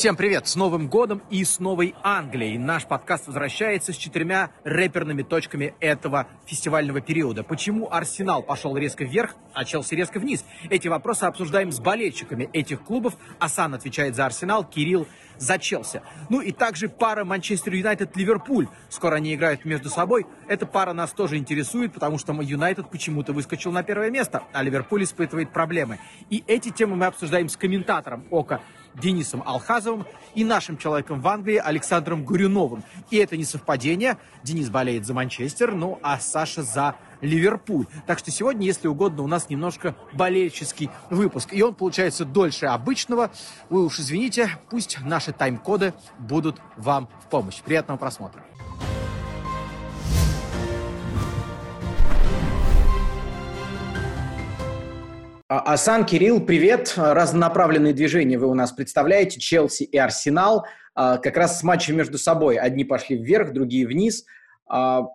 Всем привет! С Новым годом и с Новой Англией! Наш подкаст возвращается с четырьмя рэперными точками этого фестивального периода. Почему Арсенал пошел резко вверх, а Челси резко вниз? Эти вопросы обсуждаем с болельщиками этих клубов. Асан отвечает за Арсенал, Кирилл за Челси. Ну и также пара Манчестер Юнайтед-Ливерпуль. Скоро они играют между собой. Эта пара нас тоже интересует, потому что Юнайтед почему-то выскочил на первое место, а Ливерпуль испытывает проблемы. И эти темы мы обсуждаем с комментатором ОКО Денисом Алхазовым и нашим человеком в Англии Александром Гурюновым. И это не совпадение. Денис болеет за Манчестер, ну а Саша за Ливерпуль. Так что сегодня, если угодно, у нас немножко болельческий выпуск. И он получается дольше обычного. Вы уж извините, пусть наши тайм-коды будут вам в помощь. Приятного просмотра. Асан, Кирилл, привет. Разнонаправленные движения вы у нас представляете. Челси и Арсенал. А, как раз с матчем между собой. Одни пошли вверх, другие вниз. А,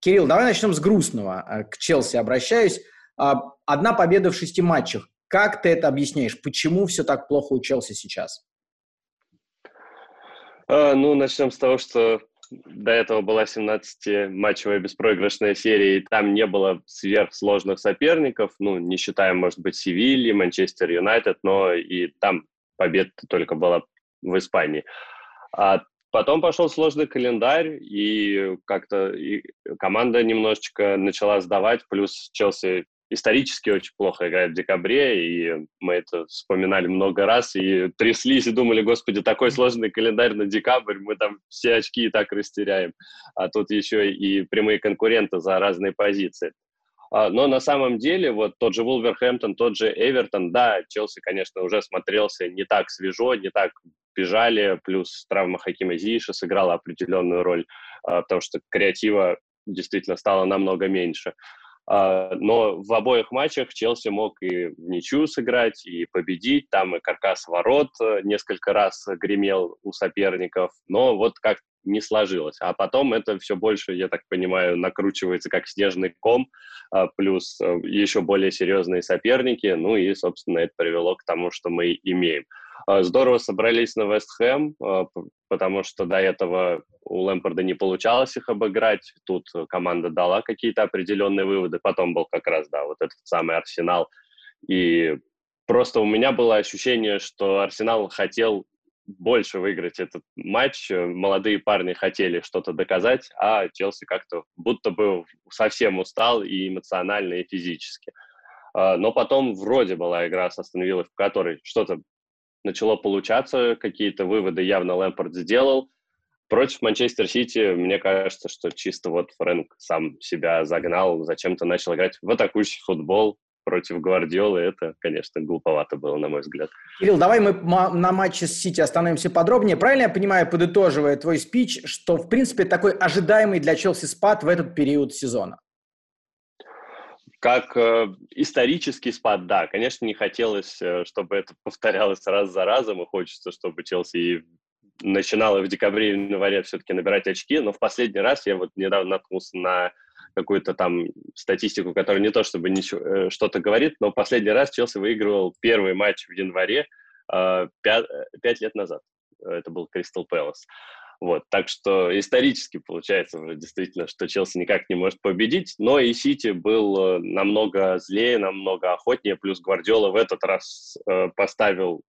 Кирилл, давай начнем с грустного. К Челси обращаюсь. Одна победа в шести матчах. Как ты это объясняешь? Почему все так плохо у Челси сейчас? Ну, начнем с того, что до этого была 17-матчевая беспроигрышная серия, и там не было сверхсложных соперников, ну, не считая, может быть, Севильи, Манчестер Юнайтед, но и там победа только была в Испании. А потом пошел сложный календарь, и как-то команда немножечко начала сдавать, плюс Челси исторически очень плохо играет в декабре, и мы это вспоминали много раз, и тряслись и думали, господи, такой сложный календарь на декабрь, мы там все очки и так растеряем, а тут еще и прямые конкуренты за разные позиции. А, но на самом деле вот тот же Вулверхэмптон, тот же Эвертон, да, Челси, конечно, уже смотрелся не так свежо, не так бежали, плюс травма Хакима Зииша сыграла определенную роль, а, потому что креатива действительно стало намного меньше. Но в обоих матчах Челси мог и в ничью сыграть, и победить. Там и каркас ворот э, несколько раз гремел у соперников, но вот как не сложилось. А потом это все больше, я так понимаю, накручивается как снежный ком, а, плюс э, еще более серьезные соперники, ну и, собственно, это привело к тому, что мы имеем. А, здорово собрались на Вест Хэм, а, потому что до этого у Лэмпорда не получалось их обыграть. Тут команда дала какие-то определенные выводы. Потом был как раз, да, вот этот самый Арсенал. И просто у меня было ощущение, что Арсенал хотел больше выиграть этот матч. Молодые парни хотели что-то доказать, а Челси как-то будто бы совсем устал и эмоционально, и физически. А, но потом вроде была игра с Астон Виллой, в которой что-то начало получаться, какие-то выводы явно Лэмпорт сделал. Против Манчестер Сити, мне кажется, что чисто вот Фрэнк сам себя загнал, зачем-то начал играть в атакующий футбол против Гвардиолы. Это, конечно, глуповато было, на мой взгляд. Кирилл, давай мы на матче с Сити остановимся подробнее. Правильно я понимаю, подытоживая твой спич, что, в принципе, такой ожидаемый для Челси спад в этот период сезона? Как э, исторический спад, да, конечно, не хотелось, э, чтобы это повторялось раз за разом, и хочется, чтобы Челси и начинала в декабре и январе все-таки набирать очки, но в последний раз я вот недавно наткнулся на какую-то там статистику, которая не то чтобы ничего, э, что-то говорит, но в последний раз Челси выигрывал первый матч в январе э, пять, пять лет назад. Это был Кристал Пэлас. Вот, так что исторически получается уже действительно, что Челси никак не может победить, но и Сити был э, намного злее, намного охотнее, плюс Гвардиола в этот раз э, поставил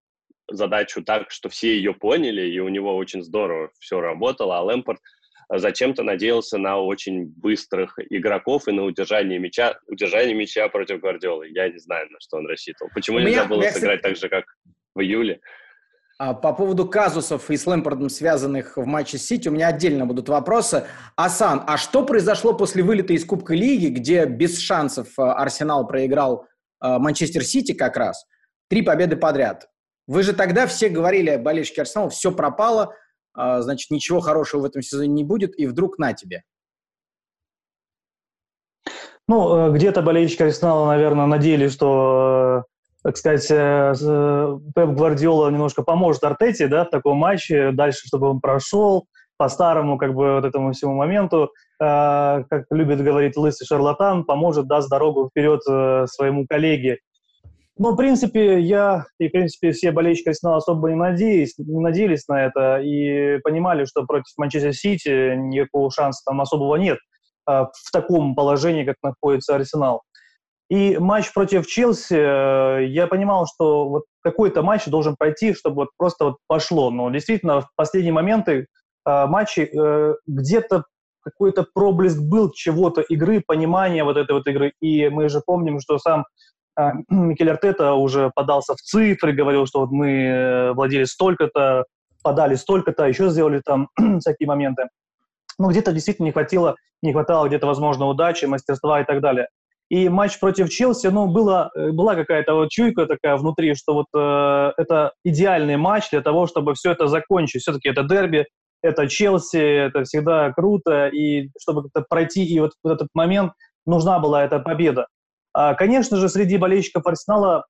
задачу так, что все ее поняли, и у него очень здорово все работало, а Лэмпорт зачем-то надеялся на очень быстрых игроков и на удержание мяча, удержание мяча против Гвардиолы. Я не знаю, на что он рассчитывал. Почему нельзя было сыграть так же, как в июле? А, по поводу казусов и с Лэмпордом, связанных в матче с Сити, у меня отдельно будут вопросы. Асан, а что произошло после вылета из Кубка Лиги, где без шансов а, Арсенал проиграл а, Манчестер Сити как раз? Три победы подряд. Вы же тогда все говорили, болельщики Арсенала, все пропало, значит, ничего хорошего в этом сезоне не будет, и вдруг на тебе. Ну, э, где-то болельщики Арсенала, наверное, надеялись, что так сказать, э, э, Пеп Гвардиола немножко поможет Артете, да, в таком матче, дальше, чтобы он прошел по старому, как бы, вот этому всему моменту, э, как любит говорить лысый шарлатан, поможет, даст дорогу вперед э, своему коллеге. Ну, в принципе, я и, в принципе, все болельщики Арсенала особо не надеялись, не надеялись на это и понимали, что против Манчестер Сити никакого шанса там особого нет а, в таком положении, как находится Арсенал. И матч против Челси, э, я понимал, что вот какой-то матч должен пройти, чтобы вот просто вот пошло. Но действительно, в последние моменты э, матчи э, где-то какой-то проблеск был чего-то игры, понимания вот этой вот игры. И мы же помним, что сам Микель Артета уже подался в цифры, говорил, что вот мы владели столько-то, подали столько-то, еще сделали там всякие моменты. Но где-то действительно не хватило, не хватало где-то, возможно, удачи, мастерства и так далее. И матч против Челси, ну, была, э, была какая-то вот чуйка такая внутри, что вот э, это идеальный матч для того, чтобы все это закончить. Все-таки это дерби, это Челси, это всегда круто, и чтобы как-то пройти, и вот в этот момент нужна была эта победа. А, конечно же, среди болельщиков Арсенала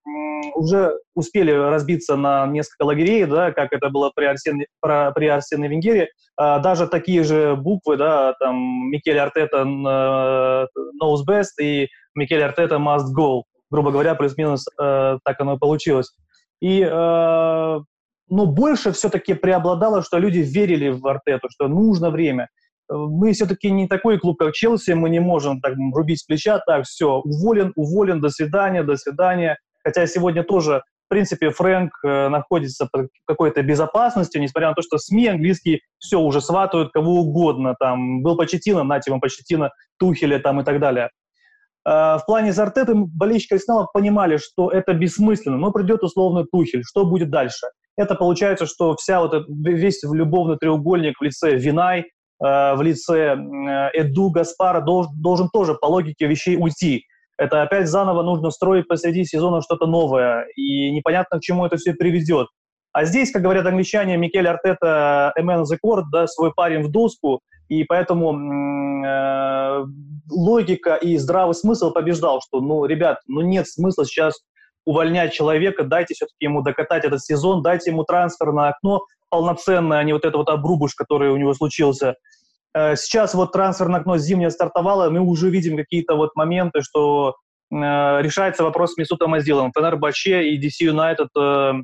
уже успели разбиться на несколько лагерей, да, как это было при Арсене, при Арсене Венгере. А, даже такие же буквы, да, там Микель Артета uh, knows best и Микель Артета must go. Грубо говоря, плюс-минус uh, так оно и получилось. И uh, но больше все-таки преобладало, что люди верили в Артету, что нужно время. Мы все-таки не такой клуб, как Челси, мы не можем так рубить с плеча, так, все, уволен, уволен, до свидания, до свидания. Хотя сегодня тоже, в принципе, Фрэнк э, находится под какой-то безопасностью, несмотря на то, что СМИ английские все уже сватают кого угодно. Там был Почетино, нате вам Почетино, Тухеля там и так далее. Э, в плане с Артетом болельщики Арсенала понимали, что это бессмысленно, но придет условно Тухель, что будет дальше? Это получается, что вся вот этот, весь любовный треугольник в лице Винай, в лице э, Эду Гаспара должен, должен тоже по логике вещей уйти. Это опять заново нужно строить посреди сезона что-то новое, и непонятно, к чему это все приведет. А здесь, как говорят англичане, Микель Артета «Эмен the court», да, свой парень в доску, и поэтому э, логика и здравый смысл побеждал, что, ну, ребят, ну нет смысла сейчас увольнять человека, дайте все-таки ему докатать этот сезон, дайте ему трансферное окно полноценное, а не вот это вот обрубыш, который у него случился. Э, сейчас вот трансферное окно зимнее стартовало, мы уже видим какие-то вот моменты, что э, решается вопрос с Месутом Азилом. Фенербаче и DC United э,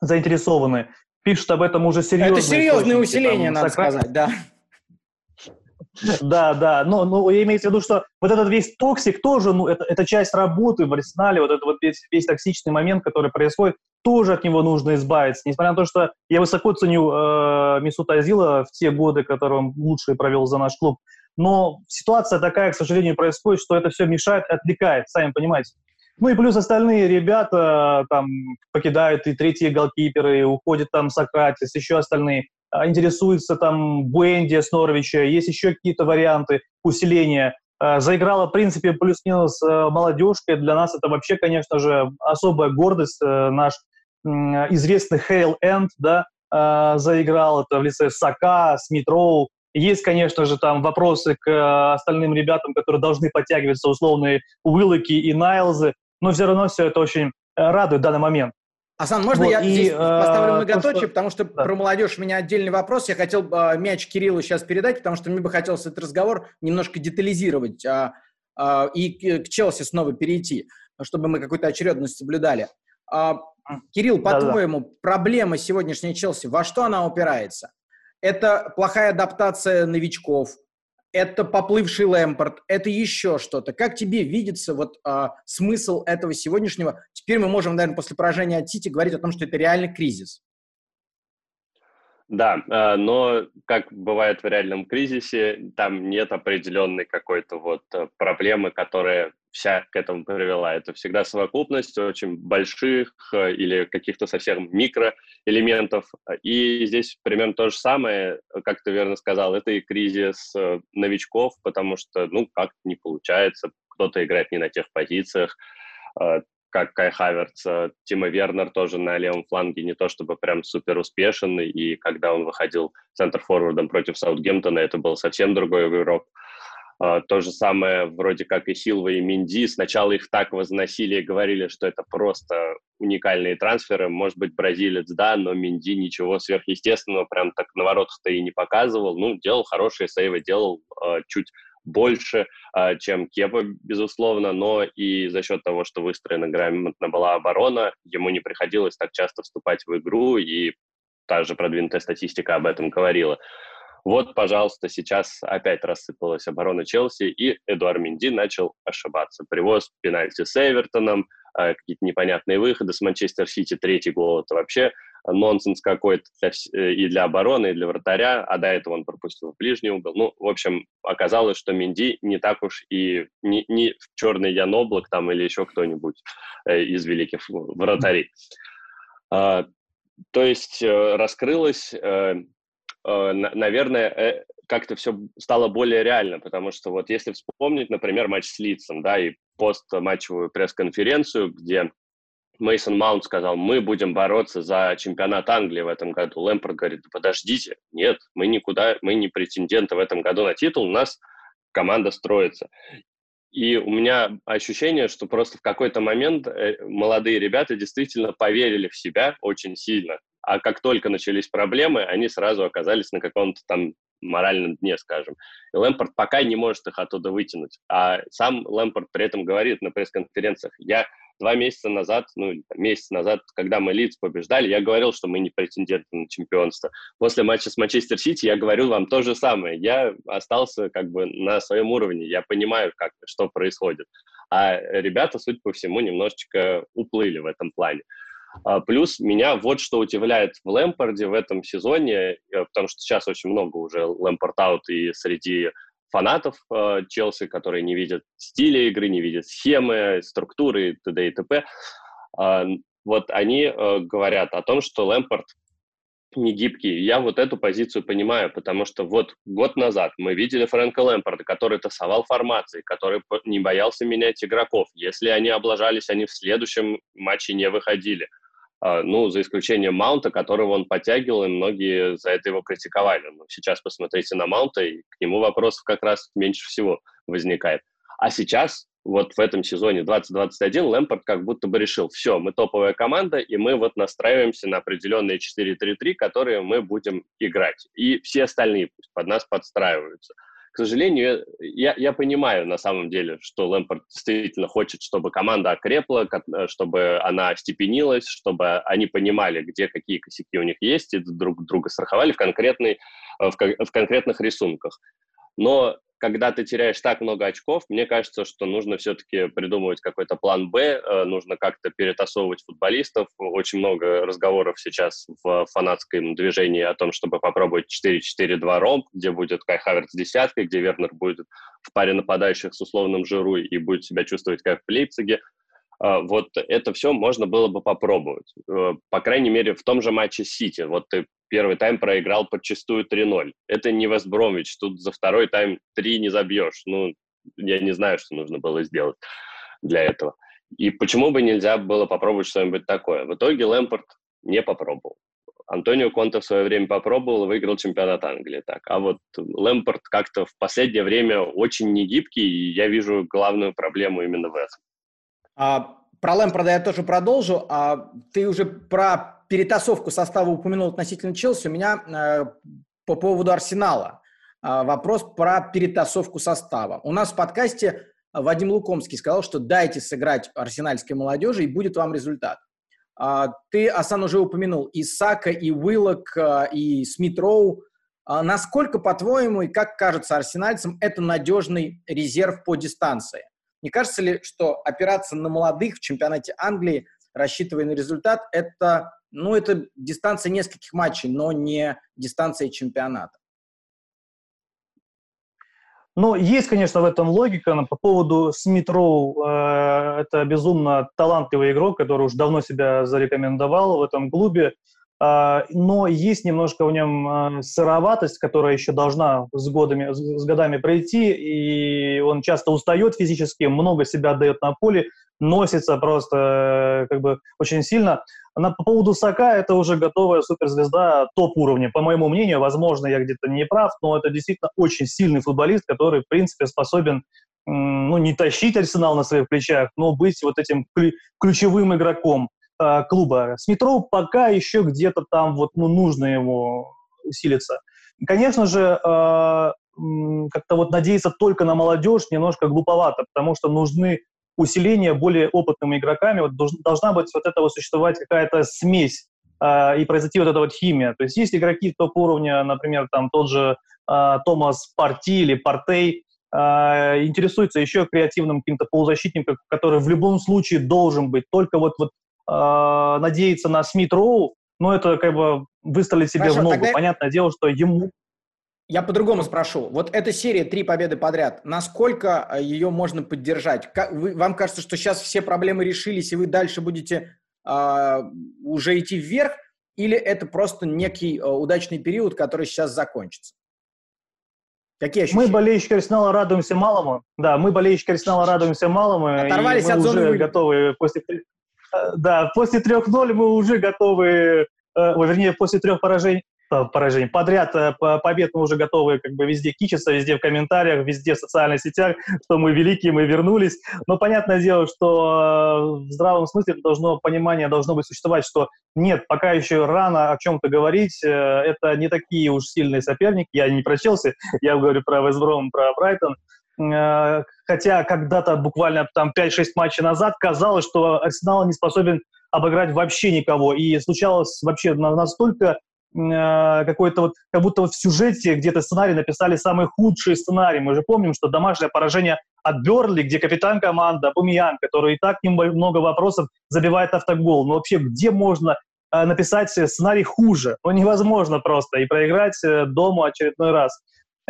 заинтересованы. Пишут об этом уже серьезно. Это серьезное усиление, там, надо сказать, да. Да, да, но, но я имею в виду, что вот этот весь toxic тоже, ну, это, это часть работы в Арсенале, вот этот вот весь, весь токсичный момент, который происходит, тоже от него нужно избавиться. Несмотря на то, что я высоко ценю э, Месута Озила в те годы, которые он лучше провел за наш клуб, но ситуация такая, к сожалению, происходит, что это все мешает, отвлекает, сами понимаете. Ну и плюс остальные ребята там покидают и третьи голкиперы, и уходят там Сократис, еще остальные. А, интересуется там Буэнди с Норвича, есть еще какие-то варианты усиления. А, заиграла, в принципе, плюс-минус э, молодежка. Для нас это вообще, конечно же, особая гордость. Э, наш известный Хейл Энд, да, а, заиграл это в лице Сака, Смитроу. Есть, конечно же, там вопросы к э, остальным ребятам, которые должны подтягиваться, условные Уиллоки и Найлзы, но все равно все это очень радует в данный момент. Асан, можно вот, я и, здесь поставлю многоточие, что... потому что да. про молодежь у меня отдельный вопрос. Я хотел э, мяч Кириллу сейчас передать, потому что мне бы хотелось этот разговор немножко детализировать э, э, и к, к Челси снова перейти, чтобы мы какую-то очередность соблюдали. Э, Кирилл, по-твоему, да, да. проблема сегодняшней Челси, во что она упирается? Это плохая адаптация новичков – это поплывший Лэмпорт, это еще что-то. Как тебе видится вот а, смысл этого сегодняшнего? Теперь мы можем, наверное, после поражения от Сити говорить о том, что это реальный кризис. Да, а, но как бывает в реальном кризисе, там нет определенной какой-то вот э, проблемы, которая вся к этому привела. Это всегда совокупность очень больших э, или каких-то совсем микроэлементов. И здесь примерно то же самое, как ты верно сказал, это и кризис э, новичков, потому что, ну, как не получается, кто-то играет не на тех позициях, как Кай Хаверц. Э, Тима Вернер тоже на левом фланге не то чтобы прям супер успешен, и когда он выходил центр-форвардом против Саутгемптона, это был совсем другой игрок. Uh, то же самое вроде как и Силва и Минди. Сначала их так возносили и говорили, что это просто уникальные трансферы. Может быть, бразилец, да, но Минди ничего сверхъестественного прям так на воротах-то и не показывал. Ну, делал хорошие сейвы, делал uh, чуть больше, чем Кепа, безусловно, но и за счет того, что выстроена грамотно была оборона, ему не приходилось так часто вступать в игру, и та же продвинутая статистика об этом говорила. Вот, пожалуйста, сейчас опять рассыпалась оборона Челси, и Эдуард Минди начал ошибаться. Привоз пенальти с Эвертоном, а, какие-то непонятные выходы с Манчестер Сити, третий гол, это вообще нонсенс какой-то для, э, и для обороны, и для вратаря, а до этого он пропустил ближний угол. Ну, в общем, оказалось, что Минди не так уж и не, не черный Ян Облак там или еще кто-нибудь э, из великих вратарей. А, то есть э, раскрылось наверное, как-то все стало более реально, потому что вот если вспомнить, например, матч с Лицем, да, и постматчевую пресс-конференцию, где Мейсон Маунт сказал, мы будем бороться за чемпионат Англии в этом году. Лэмпорт говорит, подождите, нет, мы никуда, мы не претенденты в этом году на титул, у нас команда строится. И у меня ощущение, что просто в какой-то момент э, молодые ребята действительно поверили в себя очень сильно а как только начались проблемы, они сразу оказались на каком-то там моральном дне, скажем. И Лэмпорт пока не может их оттуда вытянуть. А сам Лэмпорт при этом говорит на пресс-конференциях, я два месяца назад, ну, месяц назад, когда мы Лидс побеждали, я говорил, что мы не претенденты на чемпионство. После матча с Манчестер Сити я говорю вам то же самое. Я остался как бы на своем уровне, я понимаю, как, что происходит. А ребята, судя по всему, немножечко уплыли в этом плане. А, плюс меня вот что удивляет в Лэмпарде в этом сезоне, э, потому что сейчас очень много уже Лэмпард- out и среди фанатов э, Челси, которые не видят стиля игры, не видят схемы, структуры, т.д. и т.п. Э, вот они э, говорят о том, что Лэмпард не гибкий. Я вот эту позицию понимаю, потому что вот год назад мы видели Фрэнка Лэмпарда, который тасовал формации, который не боялся менять игроков. Если они облажались, они в следующем матче не выходили. А, ну, за исключением Маунта, которого он подтягивал, и многие за это его критиковали. Но сейчас посмотрите на Маунта, и к нему вопросов как раз меньше всего возникает. А сейчас, вот в этом сезоне 2021, Лэмпорт как будто бы решил, все, мы топовая команда, и мы вот настраиваемся на определенные 4-3-3, которые мы будем играть. И все остальные пусть под нас подстраиваются сожалению, я, я понимаю на самом деле, что Лэмпорт действительно хочет, чтобы команда окрепла, э, чтобы она степенилась, чтобы они понимали, где какие косяки у них есть, и друг друга страховали в, конкретной, э, в, в конкретных рисунках. Но когда ты теряешь так много очков, мне кажется, что нужно все-таки придумывать какой-то план «Б», э, нужно как-то перетасовывать футболистов. Очень много разговоров сейчас в фанатском движении о том, чтобы попробовать 4-4-2 ромб, где будет Кай Хаверт с десяткой, где Вернер будет в паре нападающих с условным Жиру и будет себя чувствовать как в Лейпциге. А, вот это все можно было бы попробовать. Э, по крайней мере, в том же матче Сити. Вот ты первый тайм проиграл подчастую 3-0. Это не Вестбромвич. Тут за второй тайм 3 не забьешь. Ну, я не знаю, что нужно было сделать для этого. И почему бы нельзя было попробовать что-нибудь такое? В итоге Лэмпорт не попробовал. Антонио Конте в свое время попробовал и выиграл чемпионат Англии. Так. А вот Лэмпорт как-то в последнее время очень негибкий, и я вижу главную проблему именно в этом. А, про Лэмпорда я тоже продолжу. А, ты уже про перетасовку состава упомянул относительно Челси. У меня э, по поводу Арсенала э, вопрос про перетасовку состава. У нас в подкасте Вадим Лукомский сказал, что дайте сыграть арсенальской молодежи, и будет вам результат. А, ты, Асан, уже упомянул и Сака, и Уиллок, э, и Смит Роу. А насколько, по-твоему, и как кажется арсенальцам, это надежный резерв по дистанции? Не кажется ли, что опираться на молодых в чемпионате Англии, рассчитывая на результат, это, ну, это дистанция нескольких матчей, но не дистанция чемпионата? Ну, есть, конечно, в этом логика. Но по поводу Смит Роу, э, это безумно талантливый игрок, который уже давно себя зарекомендовал в этом клубе. А, но есть немножко в нем а, сыроватость, которая еще должна с, годами, с годами пройти, и он часто устает физически, много себя отдает на поле, носится просто как бы очень сильно. На, по поводу Сака это уже готовая суперзвезда топ-уровня. По моему мнению, возможно, я где-то не прав, но это действительно очень сильный футболист, который, в принципе, способен ну, не тащить Арсенал на своих плечах, но быть вот этим ключевым игроком э, клуба. Смитроу пока еще где-то там вот ну, нужно ему усилиться. Конечно же, э, как-то вот надеяться только на молодежь немножко глуповато, потому что нужны усиления более опытными игроками. Вот должна быть вот это вот существовать какая-то смесь э, и произойти вот эта вот химия. То есть есть игроки топ-уровня, например, там тот же Томас Парти или Партей, интересуется еще креативным каким-то полузащитником, который в любом случае должен быть. Только вот, вот э, надеяться на Смит Роу, ну, это как бы выстрелить себе Хорошо, в ногу. Тогда... Понятное дело, что ему... Я по-другому спрошу. Вот эта серия «Три победы подряд», насколько э, ее можно поддержать? Как, вы, вам кажется, что сейчас все проблемы решились, и вы дальше будете э, уже идти вверх? Или это просто некий э, удачный период, который сейчас закончится? Какие ощущения? Мы, болельщики Арсенала, радуемся малому. Да, мы, болельщики Арсенала, радуемся малому. Оторвались и мы от уже зоны готовы после да, после 3-0 мы уже готовы, э, вернее, после трех поражений, э, поражений подряд побед мы уже готовы как бы везде кичиться, везде в комментариях, везде в социальных сетях, что мы великие, мы вернулись. Но понятное дело, что в здравом смысле должно понимание должно быть существовать, что нет, пока еще рано о чем-то говорить, это не такие уж сильные соперники. Я не про Челси, я говорю про Вестбром, про Брайтон. Э, хотя когда-то, буквально там 5-6 матчей назад, казалось, что Арсенал не способен обыграть вообще никого. И случалось вообще настолько э, какой-то вот, как будто вот в сюжете где-то сценарий написали самый худший сценарий. Мы же помним, что домашнее поражение от Берли, где капитан команды Бумиян, который и так много вопросов забивает автогол. Но вообще, где можно э, написать сценарий хуже? Ну, невозможно просто. И проиграть дома очередной раз.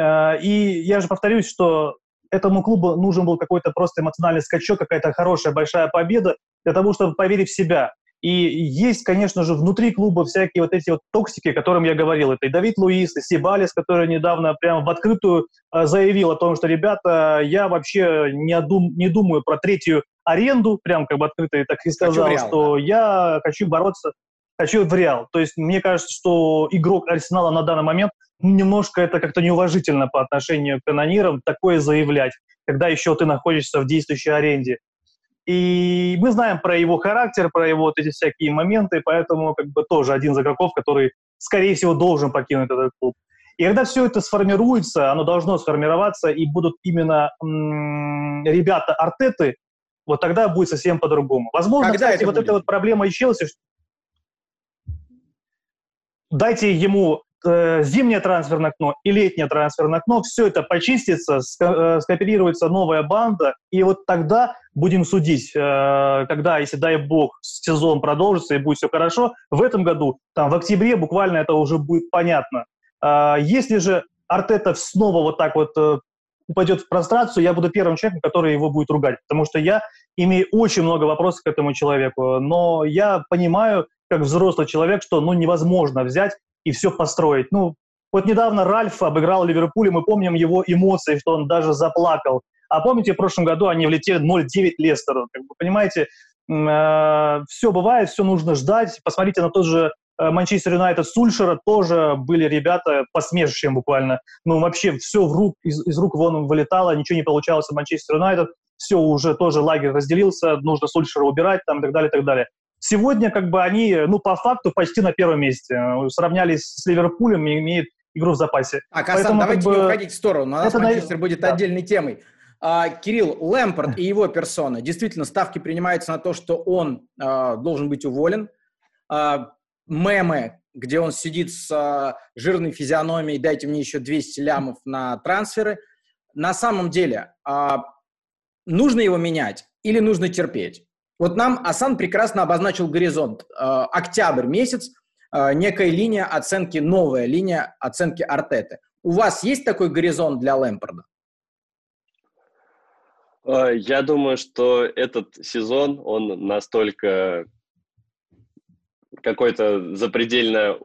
И я же повторюсь, что этому клубу нужен был какой-то просто эмоциональный скачок, какая-то хорошая большая победа для того, чтобы поверить в себя. И есть, конечно же, внутри клуба всякие вот эти вот токсики, о которых я говорил. Это и Давид Луис, и Сибалис, который недавно прямо в открытую э, заявил о том, что, ребята, я вообще не, дум, не думаю про третью аренду, прям как бы открыто и так и сказал, Реал, что да. я хочу бороться, хочу в Реал. То есть мне кажется, что игрок Арсенала на данный момент немножко это как-то неуважительно по отношению к канонирам такое заявлять, когда еще ты находишься в действующей аренде. И мы знаем про его характер, про его вот эти всякие моменты, поэтому как бы тоже один из игроков, который, скорее всего, должен покинуть этот клуб. И когда все это сформируется, оно должно сформироваться, и будут именно м- ребята Артеты, вот тогда будет совсем по-другому. Возможно, когда кстати, вот будет? эта вот проблема и Челси, дайте ему зимнее трансферное окно и летнее трансферное окно, все это почистится, э, скооперируется новая банда, и вот тогда будем судить, э, когда, если дай бог, сезон продолжится и будет все хорошо, в этом году, там, в октябре буквально это уже будет понятно. Э, если же Артета снова вот так вот э, упадет в прострацию, я буду первым человеком, который его будет ругать, потому что я имею очень много вопросов к этому человеку, но я понимаю, как взрослый человек, что ну невозможно взять и все построить. Ну, вот недавно Ральф обыграл Ливерпуль, и мы помним его эмоции, что он даже заплакал. А помните, в прошлом году они влетели 0-9 Лестеру. Как бы, понимаете, э, все бывает, все нужно ждать. Посмотрите на тот же э, Манчестер Юнайтед Сульшера, тоже были ребята посмешищем буквально. Ну, вообще все в рук, из, из рук вон вылетало, ничего не получалось у Манчестер Юнайтед. Все, уже тоже лагерь разделился, нужно Сульшера убирать, там, и так далее, и так далее. Сегодня как бы они, ну, по факту почти на первом месте. Сравнялись с Ливерпулем и имеют игру в запасе. Так, Асан, Поэтому, давайте как бы, не уходить в сторону. У нас это, Манчестер будет да. отдельной темой. А, Кирилл Лэмпорт и его персона. Действительно, ставки принимаются на то, что он а, должен быть уволен. А, мемы, где он сидит с а, жирной физиономией, дайте мне еще 200 лямов на трансферы. На самом деле, а, нужно его менять или нужно терпеть? Вот нам Асан прекрасно обозначил горизонт. Э, октябрь месяц, э, некая линия оценки, новая линия оценки Артеты. У вас есть такой горизонт для Лэмпорда? Э, я думаю, что этот сезон, он настолько какой-то запредельно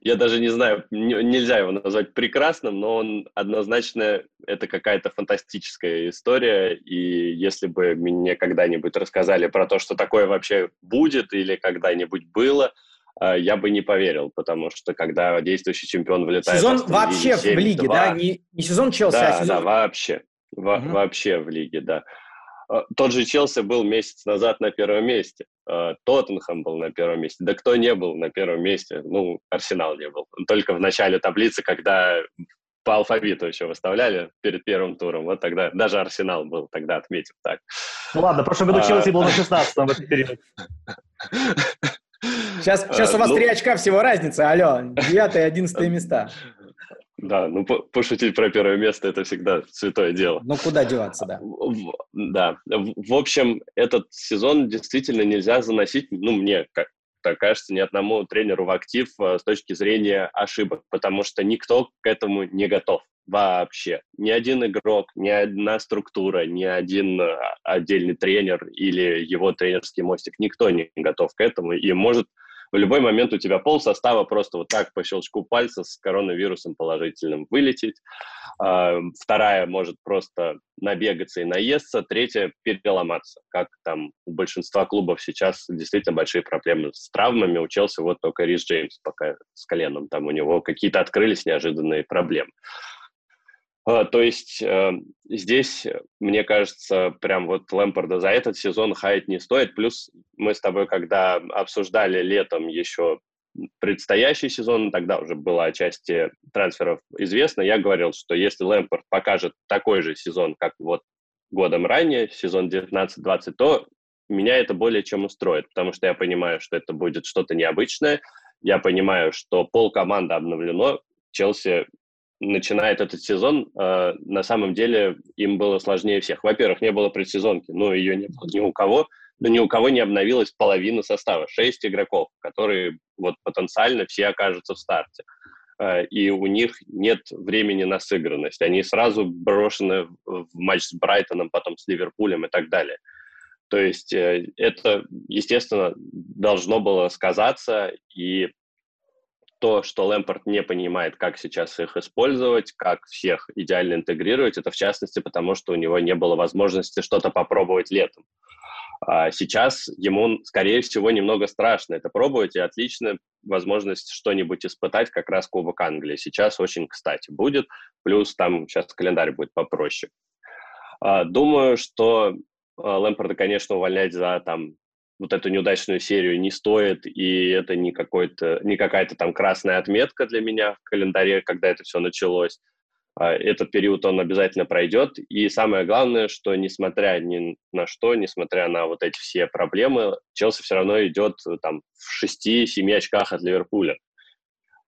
я даже не знаю, нельзя его назвать прекрасным, но он однозначно это какая-то фантастическая история, и если бы мне когда-нибудь рассказали про то, что такое вообще будет или когда-нибудь было, а, я бы не поверил, потому что когда действующий чемпион вылетает... Сезон вообще в лиге, да? Не, не сезон Челси, а да, а сезон... Да, вообще. Во, угу. Вообще в лиге, да. А, тот же Челси был месяц назад на первом месте. А, Тоттенхэм был на первом месте. Да кто не был на первом месте? Ну, Арсенал не был. Только в начале таблицы, когда по алфавиту еще выставляли перед первым туром. Вот тогда даже Арсенал был тогда отметен так. Ну ладно, в прошлом году а... Челси был на 16-м в этот период. Сейчас, сейчас у вас ну... три очка всего разница, алло, 9 и 11 места. Да, ну пошутить про первое место это всегда святое дело. Ну куда деваться, да. Да. В общем, этот сезон действительно нельзя заносить, ну мне как так кажется, ни одному тренеру в актив э, с точки зрения ошибок, потому что никто к этому не готов вообще. Ни один игрок, ни одна структура, ни один э, отдельный тренер или его тренерский мостик, никто не готов к этому и может в любой момент у тебя пол состава просто вот так по щелчку пальца с коронавирусом положительным вылететь. А, вторая может просто набегаться и наесться. Третья – переломаться. Как там у большинства клубов сейчас действительно большие проблемы с травмами. У Челси вот только Рис Джеймс пока с коленом. Там у него какие-то открылись неожиданные проблемы. А, то есть э, здесь, мне кажется, прям вот Лэмпорда за этот сезон хаять не стоит. Плюс мы с тобой, когда обсуждали летом еще предстоящий сезон, тогда уже была части трансферов известна, я говорил, что если Лэмпорд покажет такой же сезон, как вот годом ранее, сезон 19-20, то меня это более чем устроит, потому что я понимаю, что это будет что-то необычное, я понимаю, что пол команды обновлено, Челси начинает этот сезон, э, на самом деле им было сложнее всех. Во-первых, не было предсезонки, но ее не было ни у кого, но ни у кого не обновилась половина состава, шесть игроков, которые вот потенциально все окажутся в старте. Э, и у них нет времени на сыгранность. Они сразу брошены в матч с Брайтоном, потом с Ливерпулем и так далее. То есть э, это, естественно, должно было сказаться, и то, что Лэмпорт не понимает, как сейчас их использовать, как всех идеально интегрировать, это в частности потому, что у него не было возможности что-то попробовать летом. А сейчас ему, скорее всего, немного страшно это пробовать, и отличная возможность что-нибудь испытать как раз Кубок Англии. Сейчас очень кстати будет, плюс там сейчас календарь будет попроще. А, думаю, что а, Лэмпорда, конечно, увольнять за там вот эту неудачную серию не стоит, и это не, какой-то, не какая-то там красная отметка для меня в календаре, когда это все началось. А, этот период он обязательно пройдет. И самое главное, что несмотря ни на что, несмотря на вот эти все проблемы, Челси все равно идет там в 6-7 очках от Ливерпуля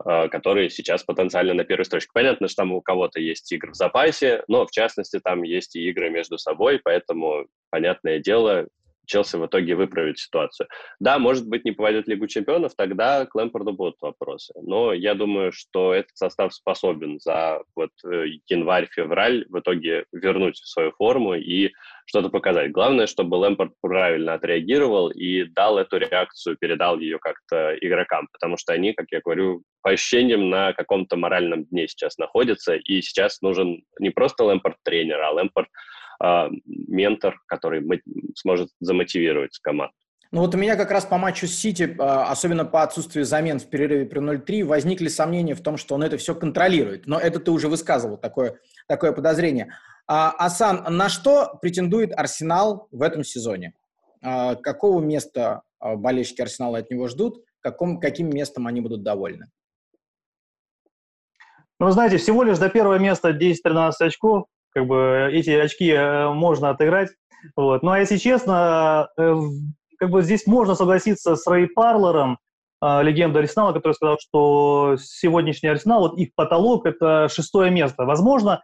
а, которые сейчас потенциально на первой строчке. Понятно, что там у кого-то есть игры в запасе, но в частности там есть и игры между собой, поэтому, понятное дело, Челси в итоге выправит ситуацию. Да, может быть, не попадет в Лигу чемпионов, тогда к Лэмпорду будут вопросы. Но я думаю, что этот состав способен за вот э, январь-февраль в итоге вернуть свою форму и что-то показать. Главное, чтобы Лэмпорд правильно отреагировал и дал эту реакцию, передал ее как-то игрокам, потому что они, как я говорю, по ощущениям на каком-то моральном дне сейчас находятся, и сейчас нужен не просто Лэмпорд-тренер, а Лэмпорд э, ментор, который сможет замотивировать команду. Ну вот у меня как раз по матчу с Сити, а, особенно по отсутствию замен в перерыве при 0-3, возникли сомнения в том, что он это все контролирует. Но это ты уже высказывал, такое, такое подозрение. А, Асан, на что претендует Арсенал в этом сезоне? А, какого места болельщики Арсенала от него ждут? Каком, каким местом они будут довольны? Ну, знаете, всего лишь до первого места 10-13 очков как бы эти очки э, можно отыграть. Вот. Ну а если честно, э, как бы здесь можно согласиться с Рэй Парлером, э, легенда Арсенала, который сказал, что сегодняшний Арсенал, вот их потолок – это шестое место. Возможно,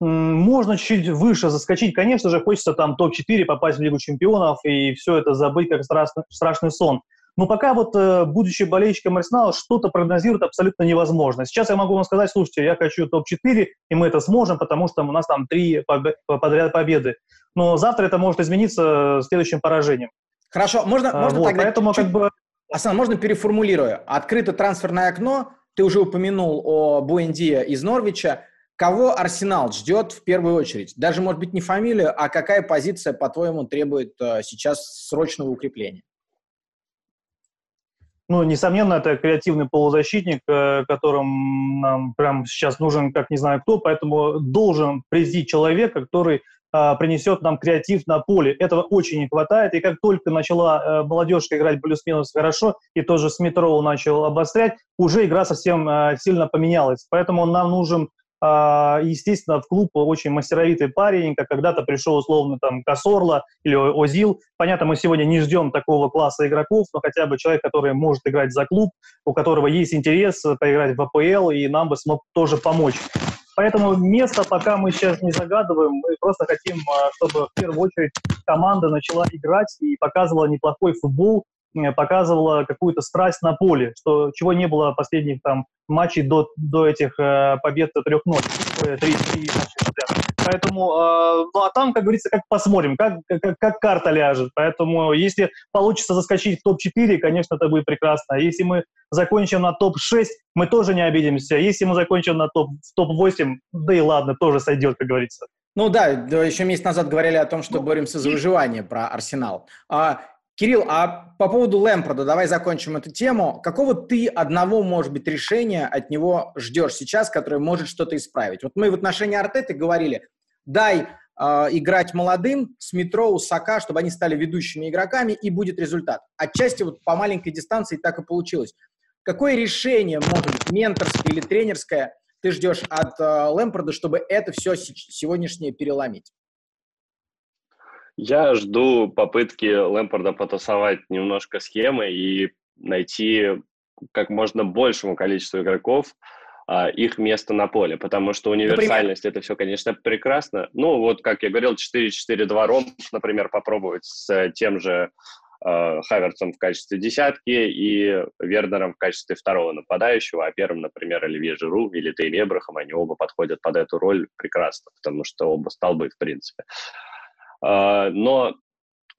можно чуть-чуть выше заскочить. Конечно же, хочется там топ-4 попасть в Лигу чемпионов и все это забыть как страшный, страшный сон. Но пока вот, э, будучи болельщиком Арсенала, что-то прогнозировать абсолютно невозможно. Сейчас я могу вам сказать, слушайте, я хочу топ-4, и мы это сможем, потому что у нас там три подряд победы. Но завтра это может измениться следующим поражением. Хорошо, можно, а, можно вот, тогда... Поэтому чуть... как бы... Асан, можно переформулирую? Открыто трансферное окно, ты уже упомянул о Буэндия из Норвича. Кого Арсенал ждет в первую очередь? Даже, может быть, не фамилию, а какая позиция, по-твоему, требует э, сейчас срочного укрепления? Ну, несомненно, это креативный полузащитник, э, которым нам прямо сейчас нужен, как не знаю кто, поэтому должен прийти человек, который а, принесет нам креатив на поле. Этого очень не хватает, и как только начала а, молодежка играть плюс-минус хорошо, и тоже Смитроу начал обострять, уже игра совсем сильно поменялась. Поэтому нам нужен естественно, в клуб очень мастеровитый парень, как когда-то пришел условно там Косорло или Озил. Понятно, мы сегодня не ждем такого класса игроков, но хотя бы человек, который может играть за клуб, у которого есть интерес поиграть в АПЛ, и нам бы смог тоже помочь. Поэтому место пока мы сейчас не загадываем, мы просто хотим, а, чтобы в первую очередь команда начала играть и показывала неплохой футбол, показывала какую-то страсть на поле, что чего не было последних там матчей до, до этих э, побед трех ночь, э, три, три матча Поэтому, э, ну а там, как говорится, как посмотрим, как, как, как карта ляжет. Поэтому, если получится заскочить в топ-4, конечно, это будет прекрасно. Если мы закончим на топ-6, мы тоже не обидимся. Если мы закончим на топ, топ-8, да и ладно, тоже сойдет, как говорится. Ну да, еще месяц назад говорили о том, что ну, боремся за выживание про Арсенал. А Кирилл, а по поводу Лэмпорда, давай закончим эту тему. Какого ты одного, может быть, решения от него ждешь сейчас, которое может что-то исправить? Вот мы в отношении Артеты говорили, дай э, играть молодым с метро, Сака, чтобы они стали ведущими игроками, и будет результат. Отчасти вот по маленькой дистанции так и получилось. Какое решение, может быть, менторское или тренерское, ты ждешь от э, Лэмпорда, чтобы это все сегодняшнее переломить? Я жду попытки Лэмпорда потасовать немножко схемы и найти как можно большему количеству игроков а, их место на поле, потому что универсальность например? это все, конечно, прекрасно. Ну, вот, как я говорил, 4-4-2 ромб, например, попробовать с тем же э, Хаверцем в качестве десятки и Вернером в качестве второго нападающего, а первым, например, Оливье Жиру или Тейми Эбрахам, они оба подходят под эту роль прекрасно, потому что оба столбы, в принципе. А, но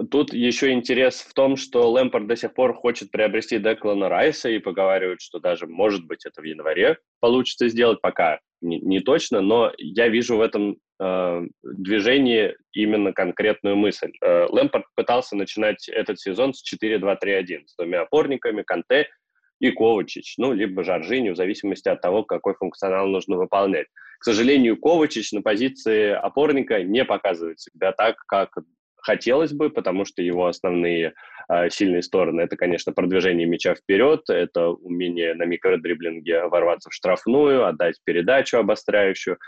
тут еще интерес в том, что Лэмпорт до сих пор хочет приобрести Деклана Райса и поговаривают, что даже, может быть, это в январе получится сделать, пока не, не точно, но я вижу в этом э, движении именно конкретную мысль. Э, Лэмпорт пытался начинать этот сезон с 4-2-3-1, с двумя опорниками, Канте и Ковачич, ну, либо Жоржини, в зависимости от того, какой функционал нужно выполнять. К сожалению, Ковачич на позиции опорника не показывает себя так, как хотелось бы, потому что его основные э, сильные стороны это, конечно, продвижение мяча вперед, это умение на микродриблинге ворваться в штрафную, отдать передачу обостряющую.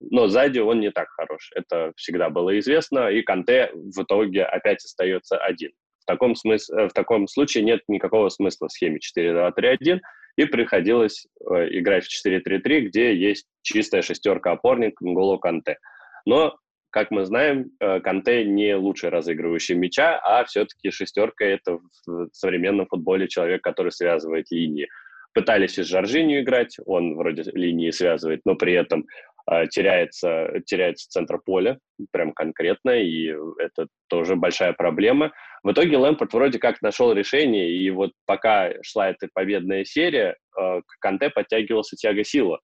Но сзади он не так хорош. Это всегда было известно, и Канте в итоге опять остается один. В таком, смысле, э, в таком случае нет никакого смысла в схеме 4-2-3-1, и приходилось э, играть в 4-3-3, где есть чистая шестерка опорник Нголо Канте. Но, как мы знаем, э, Канте не лучший разыгрывающий мяча, а все-таки шестерка — это в современном футболе человек, который связывает линии. Пытались и с Жоржинью играть, он вроде линии связывает, но при этом а, теряется, теряется центр поля, прям конкретно, и это тоже большая проблема. В итоге Лэмпорт вроде как нашел решение, и вот пока шла эта победная серия, а, к Канте подтягивался Тяго Сила,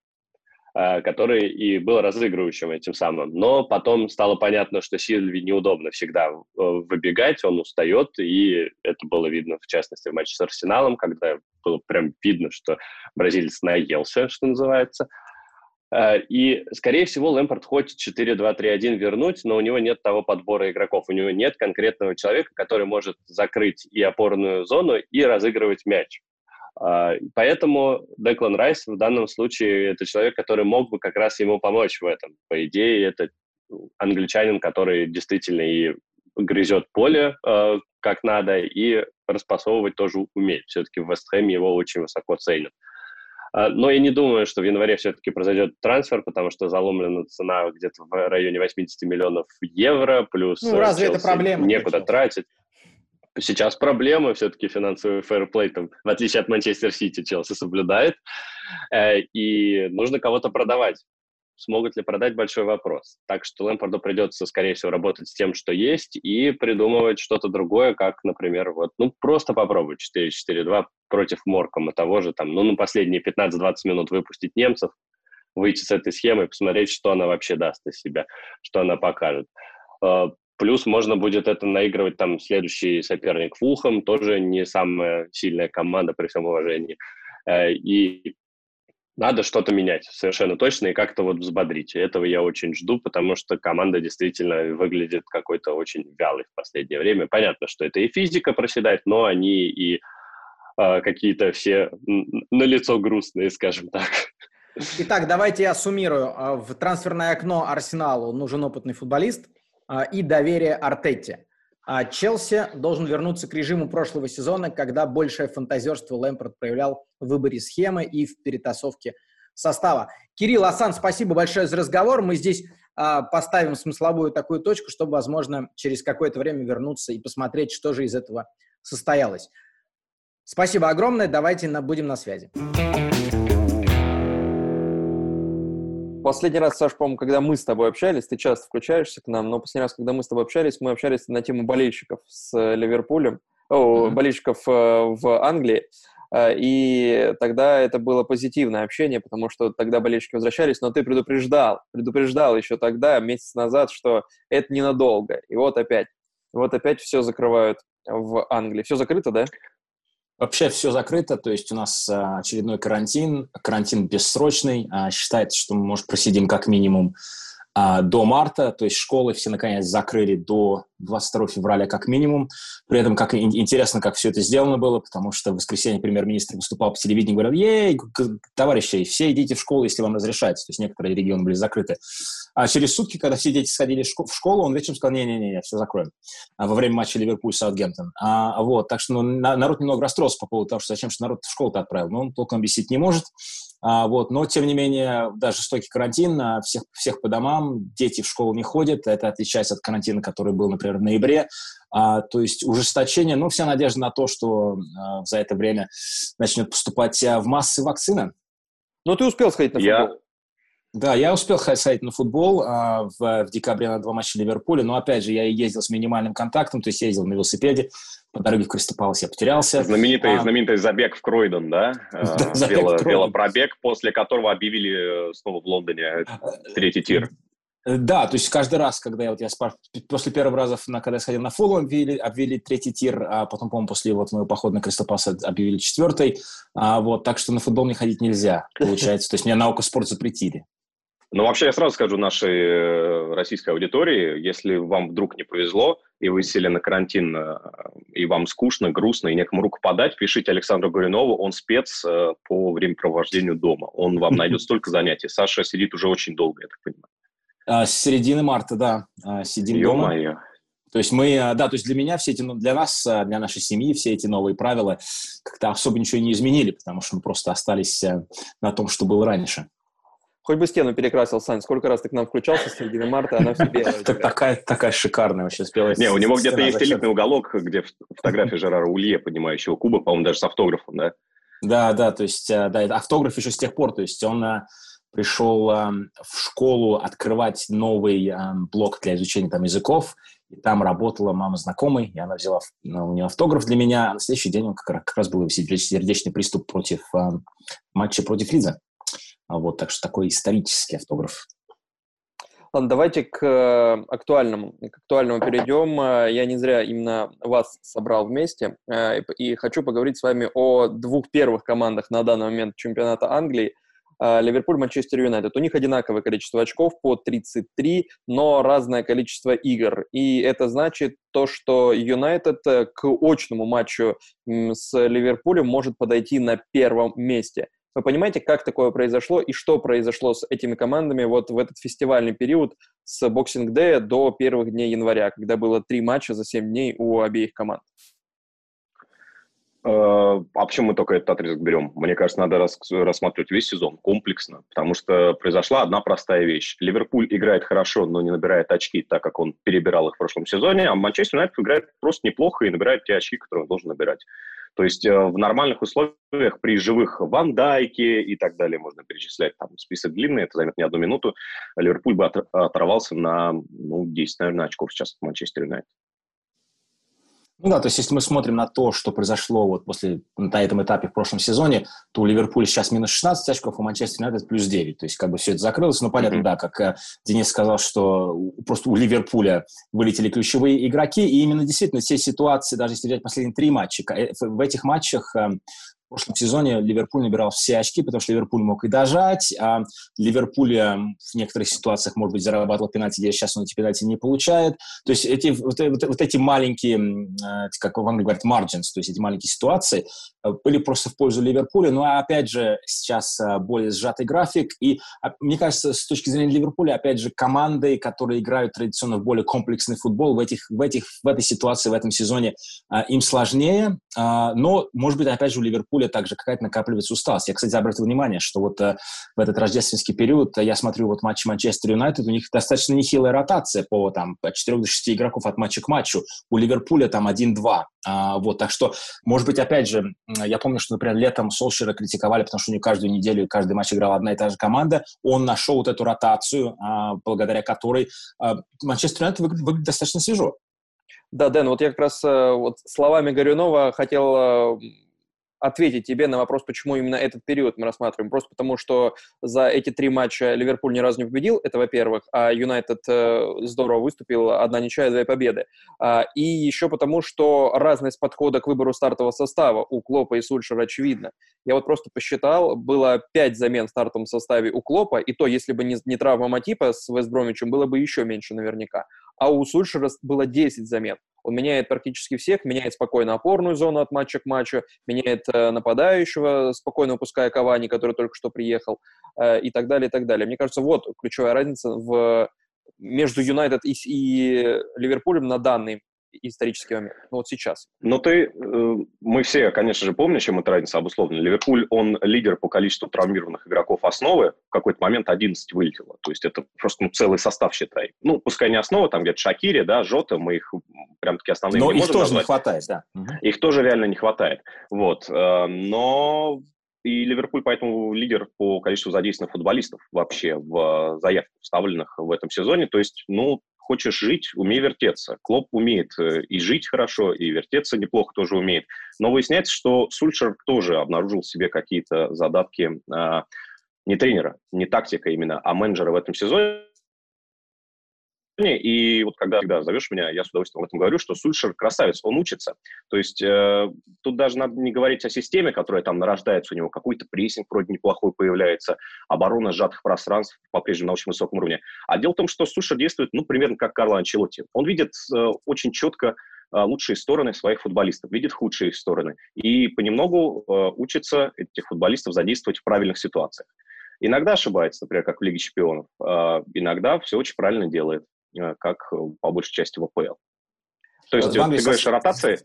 а, который и был разыгрывающим этим самым. Но потом стало понятно, что Сильви неудобно всегда выбегать, он устает, и это было видно, в частности, в матче с Арсеналом, когда было прям видно, что бразилец наелся, что называется. Э, и, скорее всего, Лэмпорт хочет 4-2-3-1 вернуть, но у него нет того подбора игроков. У него нет конкретного человека, который может закрыть и опорную зону, и разыгрывать мяч. Э, поэтому Деклан Райс в данном случае это человек, который мог бы как раз ему помочь в этом. По идее, это англичанин, который действительно и грызет поле э, как надо, и распасовывать тоже умеет. Все-таки в Вестхэме его очень высоко ценят. Но я не думаю, что в январе все-таки произойдет трансфер, потому что заломлена цена где-то в районе 80 миллионов евро, плюс ну, разве это проблема? некуда почему? тратить. Сейчас проблема, все-таки финансовый фэрплей, там, в отличие от Манчестер Сити, Челси соблюдает, э, и нужно кого-то продавать смогут ли продать, большой вопрос. Так что Лэмпорду придется, скорее всего, работать с тем, что есть, и придумывать что-то другое, как, например, вот, ну, просто попробовать 4-4-2 против Моркома того же, там, ну, на последние 15-20 минут выпустить немцев, выйти с этой схемой, посмотреть, что она вообще даст из себя, что она покажет. А, плюс можно будет это наигрывать там следующий соперник Фулхам, тоже не самая сильная команда при всем уважении. Э, и надо что-то менять, совершенно точно, и как-то вот взбодрить. Этого я очень жду, потому что команда действительно выглядит какой-то очень вялой в последнее время. Понятно, что это и физика проседает, но они и э, какие-то все на лицо грустные, скажем так. Итак, давайте я суммирую. А, в трансферное окно Арсеналу нужен опытный футболист а, и доверие Артетте. А Челси должен вернуться к режиму прошлого сезона, когда большее фантазерство Лэмпорт проявлял в выборе схемы и в перетасовке состава. Кирилл Асан, спасибо большое за разговор. Мы здесь а, поставим смысловую такую точку, чтобы, возможно, через какое-то время вернуться и посмотреть, что же из этого состоялось. Спасибо огромное. Давайте на, будем на связи. Последний раз, Саш, по-моему, когда мы с тобой общались, ты часто включаешься к нам, но последний раз, когда мы с тобой общались, мы общались на тему болельщиков с э, Ливерпулем, о, mm-hmm. болельщиков э, в Англии. Э, и тогда это было позитивное общение, потому что тогда болельщики возвращались, но ты предупреждал, предупреждал еще тогда, месяц назад, что это ненадолго. И вот опять, вот опять все закрывают в Англии. Все закрыто, да? Вообще все закрыто, то есть у нас а, очередной карантин, карантин бессрочный. А, считается, что мы, может, просидим как минимум до марта, то есть школы все наконец закрыли до 22 февраля как минимум. При этом как интересно, как все это сделано было, потому что в воскресенье премьер-министр выступал по телевидению и говорил, ей, товарищи, все идите в школу, если вам разрешается. То есть некоторые регионы были закрыты. А через сутки, когда все дети сходили в школу, он вечером сказал, не-не-не, все закроем. А во время матча Ливерпуль-Саутгемптон. А, вот, так что ну, народ немного расстроился по поводу того, что зачем же народ в школу-то отправил. Но он толком объяснить не может. А, вот, но, тем не менее, да, жестокий карантин, всех, всех по домам, дети в школу не ходят, это отличается от карантина, который был, например, в ноябре, а, то есть ужесточение, ну, вся надежда на то, что а, за это время начнет поступать а, в массы вакцина. Ну, ты успел сходить на футбол? Я, да, я успел сходить на футбол а, в, в декабре на два матча Ливерпуля, но, опять же, я ездил с минимальным контактом, то есть ездил на велосипеде, по дороге в Кристопалс я потерялся. Знаменитый, а, знаменитый забег в Кройдон, да? да а, Вело, велопробег, после которого объявили э, снова в Лондоне э, третий тир. Э, да, то есть каждый раз, когда я, вот я спар... после первого раза, на, когда я сходил на Фулу, объявили, объявили третий тир, а потом, по-моему, после вот моего похода на Кристопас объявили четвертый. А, вот, так что на футбол не ходить нельзя, получается. То есть меня наука спорт запретили. Ну, вообще, я сразу скажу нашей э, российской аудитории, если вам вдруг не повезло, и вы сели на карантин, э, и вам скучно, грустно, и некому руку подать, пишите Александру Горюнову, он спец э, по времяпровождению дома. Он вам найдет столько занятий. Саша сидит уже очень долго, я так понимаю. А, с середины марта, да, а, сидим Ё-моё. дома. То есть мы, да, то есть для меня все эти, ну, для нас, для нашей семьи все эти новые правила как-то особо ничего не изменили, потому что мы просто остались на том, что было раньше. Хоть бы стену перекрасил, Сань. Сколько раз ты к нам включался с середины марта, она все белая. Такая, такая шикарная вообще белая Не, у него где-то есть элитный уголок, где фотография Жерара Улье, поднимающего кубок, по-моему, даже с автографом, да? Да, да, то есть, э, да, это автограф еще с тех пор, то есть он э, пришел э, в школу открывать новый блок для изучения там языков, и там работала мама знакомой, и она взяла ну, у нее автограф для меня, а на следующий день он как раз, как раз был сердечный приступ против матча против Лидза. А вот, так что такой исторический автограф. Ладно, давайте к э, актуальному, к актуальному перейдем. Э, я не зря именно вас собрал вместе э, и хочу поговорить с вами о двух первых командах на данный момент чемпионата Англии. Ливерпуль, Манчестер Юнайтед. У них одинаковое количество очков по 33, но разное количество игр. И это значит то, что Юнайтед к очному матчу с Ливерпулем может подойти на первом месте. Вы понимаете, как такое произошло и что произошло с этими командами вот в этот фестивальный период с боксинг Day до первых дней января, когда было три матча за семь дней у обеих команд? Э, а почему мы только этот отрезок берем? Мне кажется, надо рас рассматривать весь сезон комплексно, потому что произошла одна простая вещь. Ливерпуль играет хорошо, но не набирает очки, так как он перебирал их в прошлом сезоне, а Манчестер Юнайтед играет просто неплохо и набирает те очки, которые он должен набирать. То есть э, в нормальных условиях при живых Ван Дайке и так далее, можно перечислять, там список длинный, это займет не одну минуту, Ливерпуль бы оторвался на ну, 10, наверное, очков сейчас от Манчестер Юнайтед. Ну да, то есть если мы смотрим на то, что произошло вот после, на этом этапе в прошлом сезоне, то у Ливерпуля сейчас минус 16 очков, у Манчестер Юнайтед плюс 9. То есть как бы все это закрылось. Но понятно, mm-hmm. да, как э, Денис сказал, что просто у Ливерпуля вылетели ключевые игроки. И именно действительно все ситуации, даже если взять последние три матча, э, в этих матчах э, В прошлом сезоне Ливерпуль набирал все очки, потому что Ливерпуль мог и дожать, а Ливерпуль в некоторых ситуациях, может быть, зарабатывал пенальти, где сейчас он эти пенальти не получает. То есть эти, вот, вот, вот эти маленькие, э, как в Англии говорят, margins, то есть эти маленькие ситуации, э, были просто в пользу Ливерпуля. Но, опять же, сейчас э, более сжатый график. И, а, мне кажется, с точки зрения Ливерпуля, опять же, команды, которые играют традиционно в более комплексный футбол, в, этих, в, этих, в этой ситуации, в этом сезоне им сложнее. Но, может быть, опять же, у Ливерпуля Ливерпуля также какая-то накапливается усталость. Я, кстати, обратил внимание, что вот э, в этот рождественский период э, я смотрю вот матчи Манчестер Юнайтед, у них достаточно нехилая ротация по там по 4 до 6 игроков от матча к матчу. У Ливерпуля там 1-2. А, вот, так что, может быть, опять же, я помню, что, например, летом Солшера критиковали, потому что у него каждую неделю, каждый матч играла одна и та же команда. Он нашел вот эту ротацию, а, благодаря которой а, Манчестер Юнайтед выглядит, выглядит достаточно свежо. Да, Дэн, вот я как раз э, вот словами Горюнова хотел ответить тебе на вопрос, почему именно этот период мы рассматриваем. Просто потому, что за эти три матча Ливерпуль ни разу не победил, это во-первых, а Юнайтед э, здорово выступил, одна ничья, две победы. А, и еще потому, что разность подхода к выбору стартового состава у Клопа и Сульшера очевидна. Я вот просто посчитал, было пять замен в стартовом составе у Клопа, и то, если бы не, травма Матипа с Вестбромичем, было бы еще меньше наверняка. А у Сульшера было 10 замен. Он меняет практически всех, меняет спокойно опорную зону от матча к матчу, меняет э, нападающего, спокойно выпуская Кавани, который только что приехал, э, и так далее, и так далее. Мне кажется, вот ключевая разница в, между Юнайтед и, и Ливерпулем на данный исторический момент, ну вот сейчас. Ну ты, э, мы все, конечно же, помним, чем эта разница обусловлена. Ливерпуль, он лидер по количеству травмированных игроков основы, в какой-то момент 11 вылетело. То есть это просто ну, целый состав, считай. Ну, пускай не основа, там где-то Шакири, да, Жота, мы их прям таки основные Но не их тоже назвать. не хватает, да. Их тоже реально не хватает. Вот. Э, но и Ливерпуль поэтому лидер по количеству задействованных футболистов вообще в заявках, вставленных в этом сезоне. То есть, ну, хочешь жить, умей вертеться. Клоп умеет э, и жить хорошо, и вертеться неплохо тоже умеет. Но выясняется, что Сульшер тоже обнаружил в себе какие-то задатки а, не тренера, не тактика именно, а менеджера в этом сезоне. И вот когда всегда зовешь меня, я с удовольствием об этом говорю, что Сульшер красавец, он учится. То есть э, тут даже надо не говорить о системе, которая там нарождается, у него какой-то прессинг вроде неплохой появляется, оборона сжатых пространств по-прежнему на очень высоком уровне. А дело в том, что Сульшер действует, ну, примерно как Карло Анчелотти. Он видит э, очень четко э, лучшие стороны своих футболистов, видит худшие стороны. И понемногу э, учится этих футболистов задействовать в правильных ситуациях. Иногда ошибается, например, как в Лиге Чемпионов. Э, иногда все очень правильно делает. Э, как э, по большей части в АПЛ. То есть э, ты говоришь о ротации,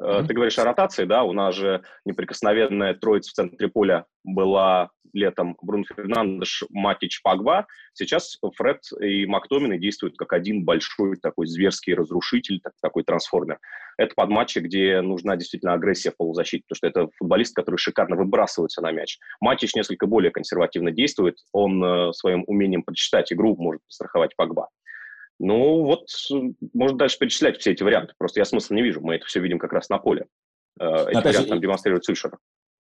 mm-hmm. ты говоришь о ротации, да, у нас же неприкосновенная троица в центре поля была летом Брун Фернандеш, Матич, Пагба. Сейчас Фред и Мактомины действуют как один большой такой зверский разрушитель, такой трансформер. Это под матчи, где нужна действительно агрессия в полузащите, потому что это футболист, который шикарно выбрасывается на мяч. Матич несколько более консервативно действует, он своим умением прочитать игру может страховать Пагба. Ну, вот можно дальше перечислять все эти варианты. Просто я смысла не вижу. Мы это все видим как раз на поле. Э, эти варианты там демонстрирует Сульшер.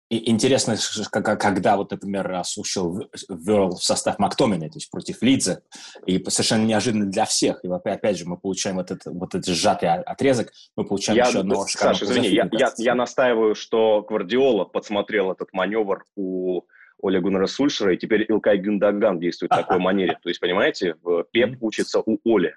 И интересно, когда, вот, например, слушал ввел в состав Мактомина, то есть против Лидза, и совершенно неожиданно для всех. И опять же мы получаем вот этот, вот этот сжатый отрезок, мы получаем я, еще одного Саша, извини, я, я, я настаиваю, что Гвардиола подсмотрел этот маневр у Оля Гуннера Сульшера, и теперь Илкай Гюндаган действует в такой манере. То есть, понимаете, Пеп учится у Оли.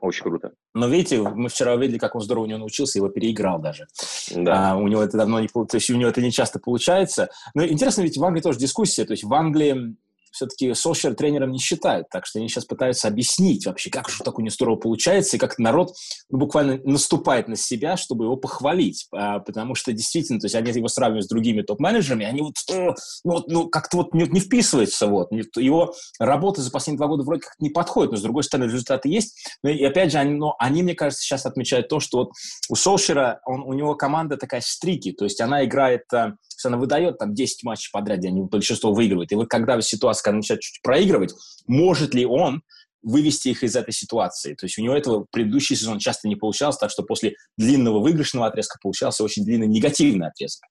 Очень круто. Но видите, мы вчера увидели, как он здорово у него научился, его переиграл даже. Да. А, у него это давно не то есть у него это не часто получается. Но интересно, ведь в Англии тоже дискуссия. То есть в Англии все-таки Сошер тренером не считают, так что они сейчас пытаются объяснить вообще, как же такое не здорово получается, и как народ ну, буквально наступает на себя, чтобы его похвалить, а, потому что действительно, то есть они его сравнивают с другими топ-менеджерами, они вот, ну, вот ну, как-то вот не, не вписываются, вот, его работа за последние два года вроде как не подходит, но с другой стороны результаты есть, но и опять же, они, но они, мне кажется, сейчас отмечают то, что вот у Солшера, он, у него команда такая стрики, то есть она играет а, она выдает там 10 матчей подряд, где они большинство выигрывают. И вот когда ситуация, когда начинает чуть-чуть проигрывать, может ли он вывести их из этой ситуации. То есть у него этого предыдущий сезон часто не получалось, так что после длинного выигрышного отрезка получался очень длинный негативный отрезок.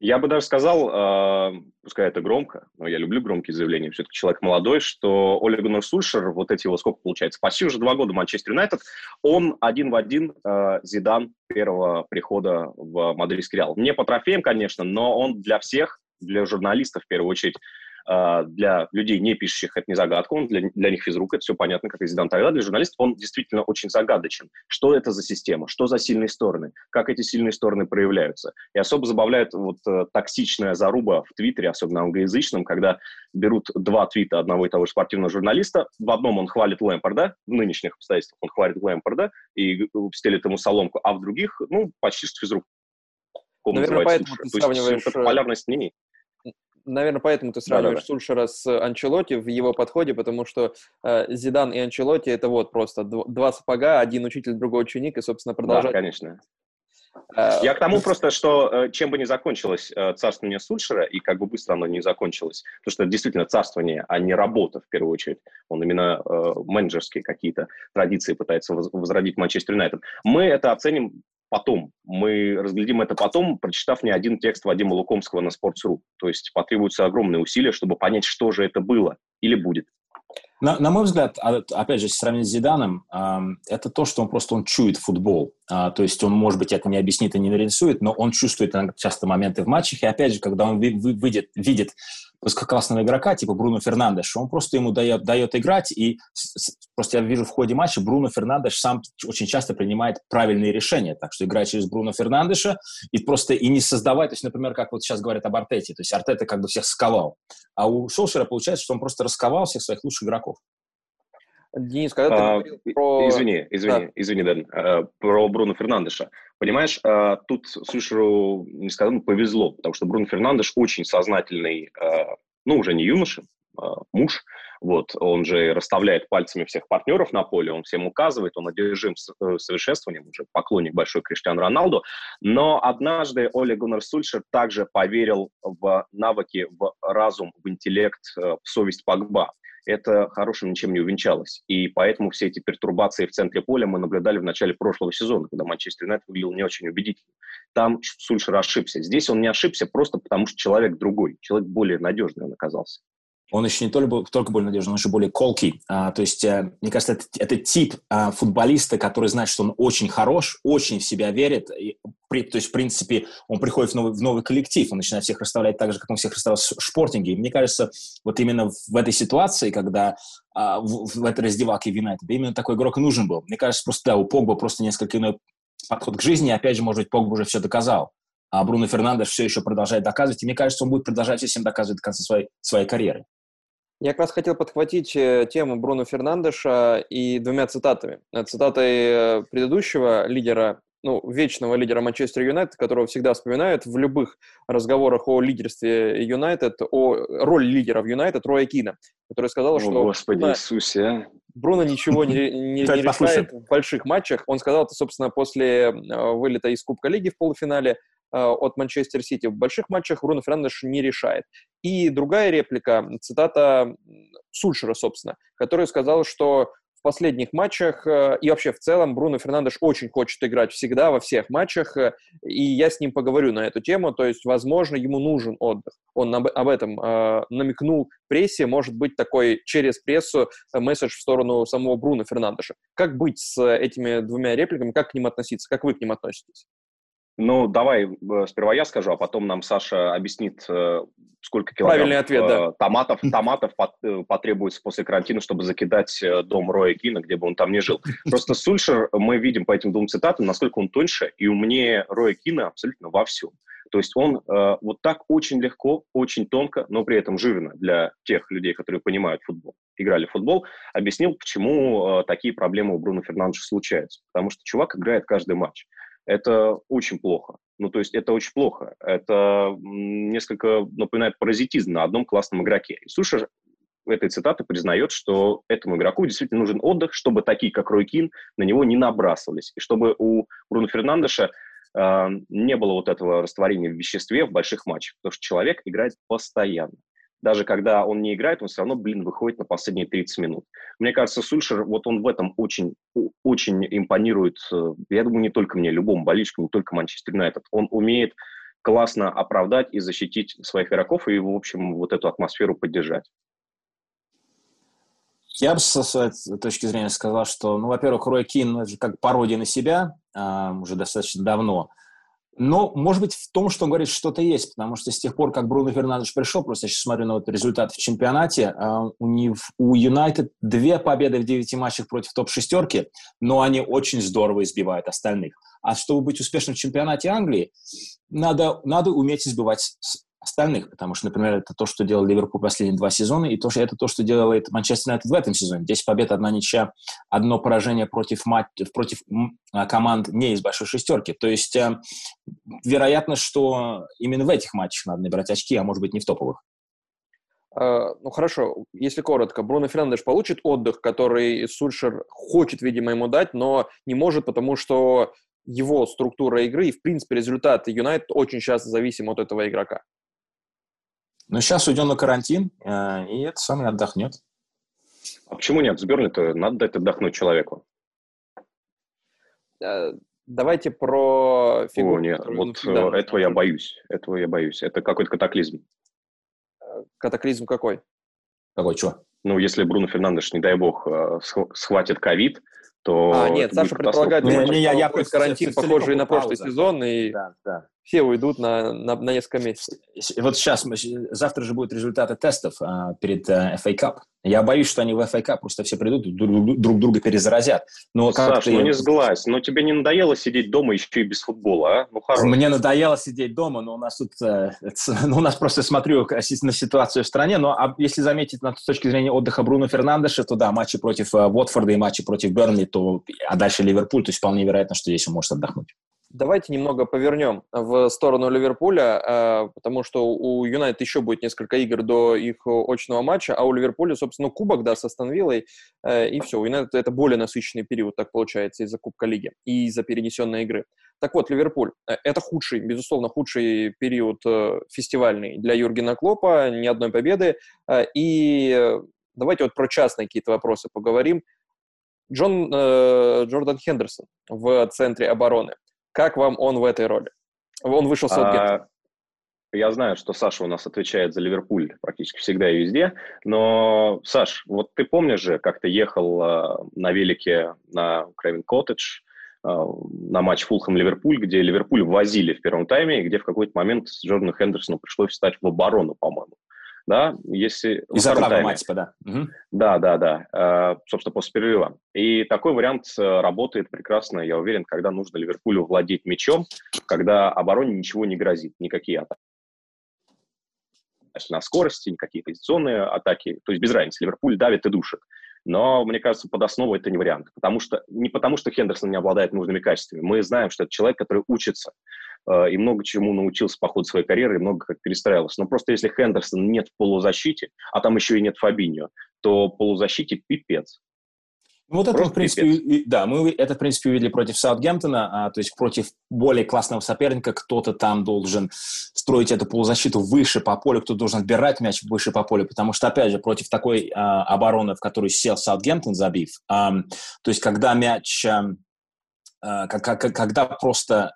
Я бы даже сказал, э, пускай это громко, но я люблю громкие заявления, все-таки человек молодой, что Гуннер Сульшер, вот эти его сколько получается, почти уже два года Манчестер Юнайтед, он один в один э, Зидан первого прихода в Мадридский Реал. Не по трофеям, конечно, но он для всех, для журналистов в первую очередь, а, для людей, не пишущих, это не загадка, он для, для них физрук, это все понятно, как и Зидан. Тогда для журналистов он действительно очень загадочен. Что это за система, что за сильные стороны, как эти сильные стороны проявляются. И особо забавляет вот э, токсичная заруба в Твиттере, особенно англоязычном, когда берут два твита одного и того же спортивного журналиста, в одном он хвалит Лэмпорда, в нынешних обстоятельствах он хвалит Лэмпорда и стелит ему соломку, а в других, ну, почти что физрук. Наверное, поэтому ты сравниваешь... То есть, полярность мнений наверное, поэтому ты сравниваешь да, да, Сульшера с Анчелоти в его подходе, потому что э, Зидан и Анчелоти это вот просто два сапога, один учитель, другой ученик, и, собственно, продолжать. Да, конечно. Э, Я к тому просто, что э, чем бы ни закончилось э, царствование Сульшера, и как бы быстро оно не закончилось, потому что это действительно царствование, а не работа, в первую очередь. Он именно э, менеджерские какие-то традиции пытается возродить Манчестер Юнайтед. Мы это оценим потом. Мы разглядим это потом, прочитав не один текст Вадима Лукомского на Sports.ru. То есть потребуются огромные усилия, чтобы понять, что же это было или будет. На, на мой взгляд, а, опять же, если сравнить с Зиданом, это то, что он просто он чует футбол. Э, то есть он, может быть, это не объяснит и не нарисует, но он чувствует часто моменты в матчах. И опять же, когда он вы, вы, выйдет, видит высококлассного игрока, типа Бруно Фернандеш, он просто ему дает, дает играть, и просто я вижу в ходе матча, Бруно Фернандеш сам очень часто принимает правильные решения, так что играть через Бруно Фернандеша и просто и не создавать, то есть, например, как вот сейчас говорят об Артете, то есть Артета как бы всех сковал, а у Шолшера получается, что он просто расковал всех своих лучших игроков. Денис, когда ты а, говорил про... Извини, извини, да. извини, Дэн, а, про Бруно Фернандеша. Понимаешь, а, тут Сушеру, не сказал, ну, повезло, потому что Бруно Фернандеш очень сознательный, а, ну, уже не юноша, а, муж, вот, он же расставляет пальцами всех партнеров на поле, он всем указывает, он одержим э, совершенствованием, уже поклонник большой Криштиану Роналду, но однажды Оля Гуннер Сульшер также поверил в навыки, в разум, в интеллект, э, в совесть Погба это хорошим ничем не увенчалось. И поэтому все эти пертурбации в центре поля мы наблюдали в начале прошлого сезона, когда Манчестер Юнайтед выглядел не очень убедительно. Там Сульшер ошибся. Здесь он не ошибся просто потому, что человек другой, человек более надежный он оказался он еще не только, только более надежный, он еще более колкий. А, то есть, а, мне кажется, это, это тип а, футболиста, который знает, что он очень хорош, очень в себя верит. И, при, то есть, в принципе, он приходит в новый, в новый коллектив, он начинает всех расставлять так же, как он всех расставлял в шпортинге. И мне кажется, вот именно в этой ситуации, когда а, в, в этой раздевалке Юнайтед, именно такой игрок нужен был. Мне кажется, просто да, у Погба просто несколько иной подход к жизни. И, опять же, может быть, Погба уже все доказал. А Бруно Фернандеш все еще продолжает доказывать. И мне кажется, он будет продолжать всем доказывать до конца своей, своей карьеры. Я как раз хотел подхватить э, тему Бруно Фернандеша и двумя цитатами. Э, цитатой э, предыдущего лидера, ну, вечного лидера Манчестер Юнайтед, которого всегда вспоминают в любых разговорах о лидерстве Юнайтед, о роли лидера в Юнайтед, Роя Кина, который сказал, о, что... Господи Бруно, Иисусе, а? Бруно ничего не, не, не решает в больших матчах. Он сказал это, собственно, после вылета из Кубка Лиги в полуфинале. Э, от Манчестер Сити. В больших матчах Бруно Фернандеш не решает. И другая реплика, цитата Сульшера, собственно, который сказал, что в последних матчах э, и вообще в целом Бруно Фернандеш очень хочет играть всегда во всех матчах, э, и я с ним поговорю на эту тему, то есть, возможно, ему нужен отдых. Он об, этом э, намекнул прессе, может быть, такой через прессу месседж в сторону самого Бруно Фернандеша. Как быть с этими двумя репликами, как к ним относиться, как вы к ним относитесь? Ну, давай э, сперва я скажу, а потом нам Саша объяснит, э, сколько килограмм ответ, да. Э, томатов, томатов потребуется после карантина, чтобы закидать дом Роя Кина, где бы он там ни жил. Просто Сульшер, мы видим по этим двум цитатам, насколько он тоньше и умнее Роя Кина абсолютно во всем. То есть он э, вот так очень легко, очень тонко, но при этом жирно для тех людей, которые понимают футбол, играли в футбол, объяснил, почему э, такие проблемы у Бруно Фернандеша случаются. Потому что чувак играет каждый матч это очень плохо. Ну, то есть это очень плохо. Это несколько напоминает паразитизм на одном классном игроке. И Суша этой цитаты признает, что этому игроку действительно нужен отдых, чтобы такие, как Рой Кин, на него не набрасывались. И чтобы у Бруно Фернандеша э, не было вот этого растворения в веществе в больших матчах. Потому что человек играет постоянно даже когда он не играет, он все равно, блин, выходит на последние 30 минут. Мне кажется, Сульшер, вот он в этом очень, очень импонирует, э, я думаю, не только мне, любому болельщику, не только Манчестер Юнайтед. Он умеет классно оправдать и защитить своих игроков и, в общем, вот эту атмосферу поддержать. Я бы со своей точки зрения сказал, что, ну, во-первых, Рой Кин ну, это же как пародия на себя э, уже достаточно давно. Но, может быть, в том, что он говорит, что-то есть, потому что с тех пор, как Бруно Фернандеш пришел, просто я сейчас смотрю на вот результат в чемпионате, э, у Юнайтед две победы в девяти матчах против топ-шестерки, но они очень здорово избивают остальных. А чтобы быть успешным в чемпионате Англии, надо, надо уметь избивать остальных, потому что, например, это то, что делал Ливерпуль последние два сезона, и то, что это то, что делает Манчестер Юнайтед в этом сезоне. 10 побед, одна ничья, одно поражение против, мат... против а, команд не из большой шестерки. То есть, э, вероятно, что именно в этих матчах надо набирать очки, а может быть, не в топовых. Uh, ну хорошо, если коротко, Бруно Фернандеш получит отдых, который Сульшер хочет, видимо, ему дать, но не может, потому что его структура игры и, в принципе, результаты Юнайтед очень часто зависим от этого игрока. Ну, сейчас уйдем на карантин, э, и это самый отдохнет. А почему нет? С Бернли-то надо дать отдохнуть человеку. Э, давайте про фигуру. О, нет, вот да, этого я боюсь. Этого я боюсь. Это какой-то катаклизм. Э, катаклизм какой? Какой, что? Ну, если Бруно Фернандеш, не дай бог, схватит ковид, то... А, нет, Саша предполагает, не, не, я, я карантин, похожий на прошлый сезон, и да, да. Все уйдут на, на, на несколько месяцев. Вот сейчас, завтра же будут результаты тестов а, перед а, FA Cup. Я боюсь, что они в FA Cup просто все придут и друг, друг друга перезаразят. Но Саш, ты... ну не сглазь, но тебе не надоело сидеть дома еще и без футбола, а? Ну, хорош. Мне надоело сидеть дома, но у нас тут... Э, ну, у нас просто смотрю на ситуацию в стране, но а если заметить на, с точки зрения отдыха Бруно Фернандеша, то да, матчи против э, Уотфорда и матчи против Бернли, то, а дальше Ливерпуль, то есть вполне вероятно, что здесь он может отдохнуть. Давайте немного повернем в сторону Ливерпуля, э, потому что у Юнайтед еще будет несколько игр до их очного матча, а у Ливерпуля, собственно, кубок, да, с Астон Виллой, э, и все. У Юнайтед это более насыщенный период, так получается, из-за Кубка Лиги и из-за перенесенной игры. Так вот, Ливерпуль э, – это худший, безусловно, худший период фестивальный для Юргена Клопа, ни одной победы. И давайте вот про частные какие-то вопросы поговорим. Джон, э, Джордан Хендерсон в центре обороны – как вам он в этой роли? Он вышел с а, Я знаю, что Саша у нас отвечает за Ливерпуль практически всегда и везде, но, Саш, вот ты помнишь же, как ты ехал э, на велике на Крэвин Коттедж, э, на матч Фулхэм-Ливерпуль, где Ливерпуль возили в первом тайме, и где в какой-то момент Джордану Хендерсону пришлось встать в оборону, по-моему да, если... Из-за травмы матча, да. Угу. Да, да, да, э, собственно, после перерыва. И такой вариант э, работает прекрасно, я уверен, когда нужно Ливерпулю владеть мячом, когда обороне ничего не грозит, никакие атаки на скорости, никакие позиционные атаки, то есть без разницы, Ливерпуль давит и душит. Но, мне кажется, под основу это не вариант. Потому что, не потому, что Хендерсон не обладает нужными качествами. Мы знаем, что это человек, который учится и много чему научился по ходу своей карьеры, и много как перестраивался. Но просто если Хендерсон нет в полузащите, а там еще и нет Фабиньо, то полузащите пипец. Ну, вот это, в принципе, да, мы это, в принципе, увидели против Саутгемптона, а, то есть против более классного соперника, кто-то там должен строить эту полузащиту выше по полю, кто должен отбирать мяч выше по полю, потому что, опять же, против такой а, обороны, в которую сел Саутгемптон, забив, а, то есть когда мяч, а, когда просто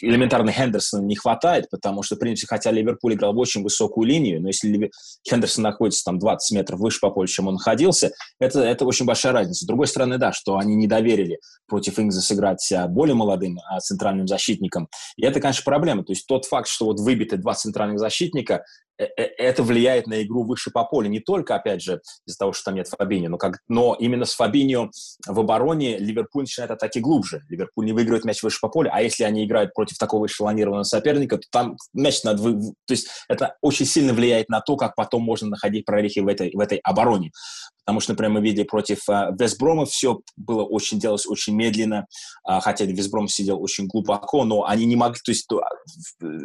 элементарно Хендерсона не хватает, потому что, в принципе, хотя Ливерпуль играл в очень высокую линию, но если Хендерсон находится там 20 метров выше по полю, чем он находился, это, это очень большая разница. С другой стороны, да, что они не доверили против Ингза сыграть а, более молодым а, центральным защитником. И это, конечно, проблема. То есть тот факт, что вот выбиты два центральных защитника, это влияет на игру выше по полю. Не только, опять же, из-за того, что там нет Фабини, но, как, но именно с Фабиньо в обороне Ливерпуль начинает атаки глубже. Ливерпуль не выигрывает мяч выше по полю, а если они играют против такого эшелонированного соперника, то там мяч надо... Вы... То есть это очень сильно влияет на то, как потом можно находить прорехи в этой, в этой обороне. Потому что, например, мы видели против э, Вестброма, все было очень, делалось очень медленно, э, хотя Вестбром сидел очень глубоко, но они не могли, то есть то,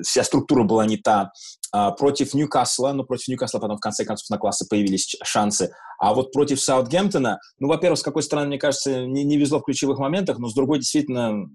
вся структура была не та. Э, против Ньюкасла, ну, против Ньюкасла потом в конце концов на классы появились шансы. А вот против Саутгемптона, ну, во-первых, с какой стороны, мне кажется, не, не везло в ключевых моментах, но с другой, действительно,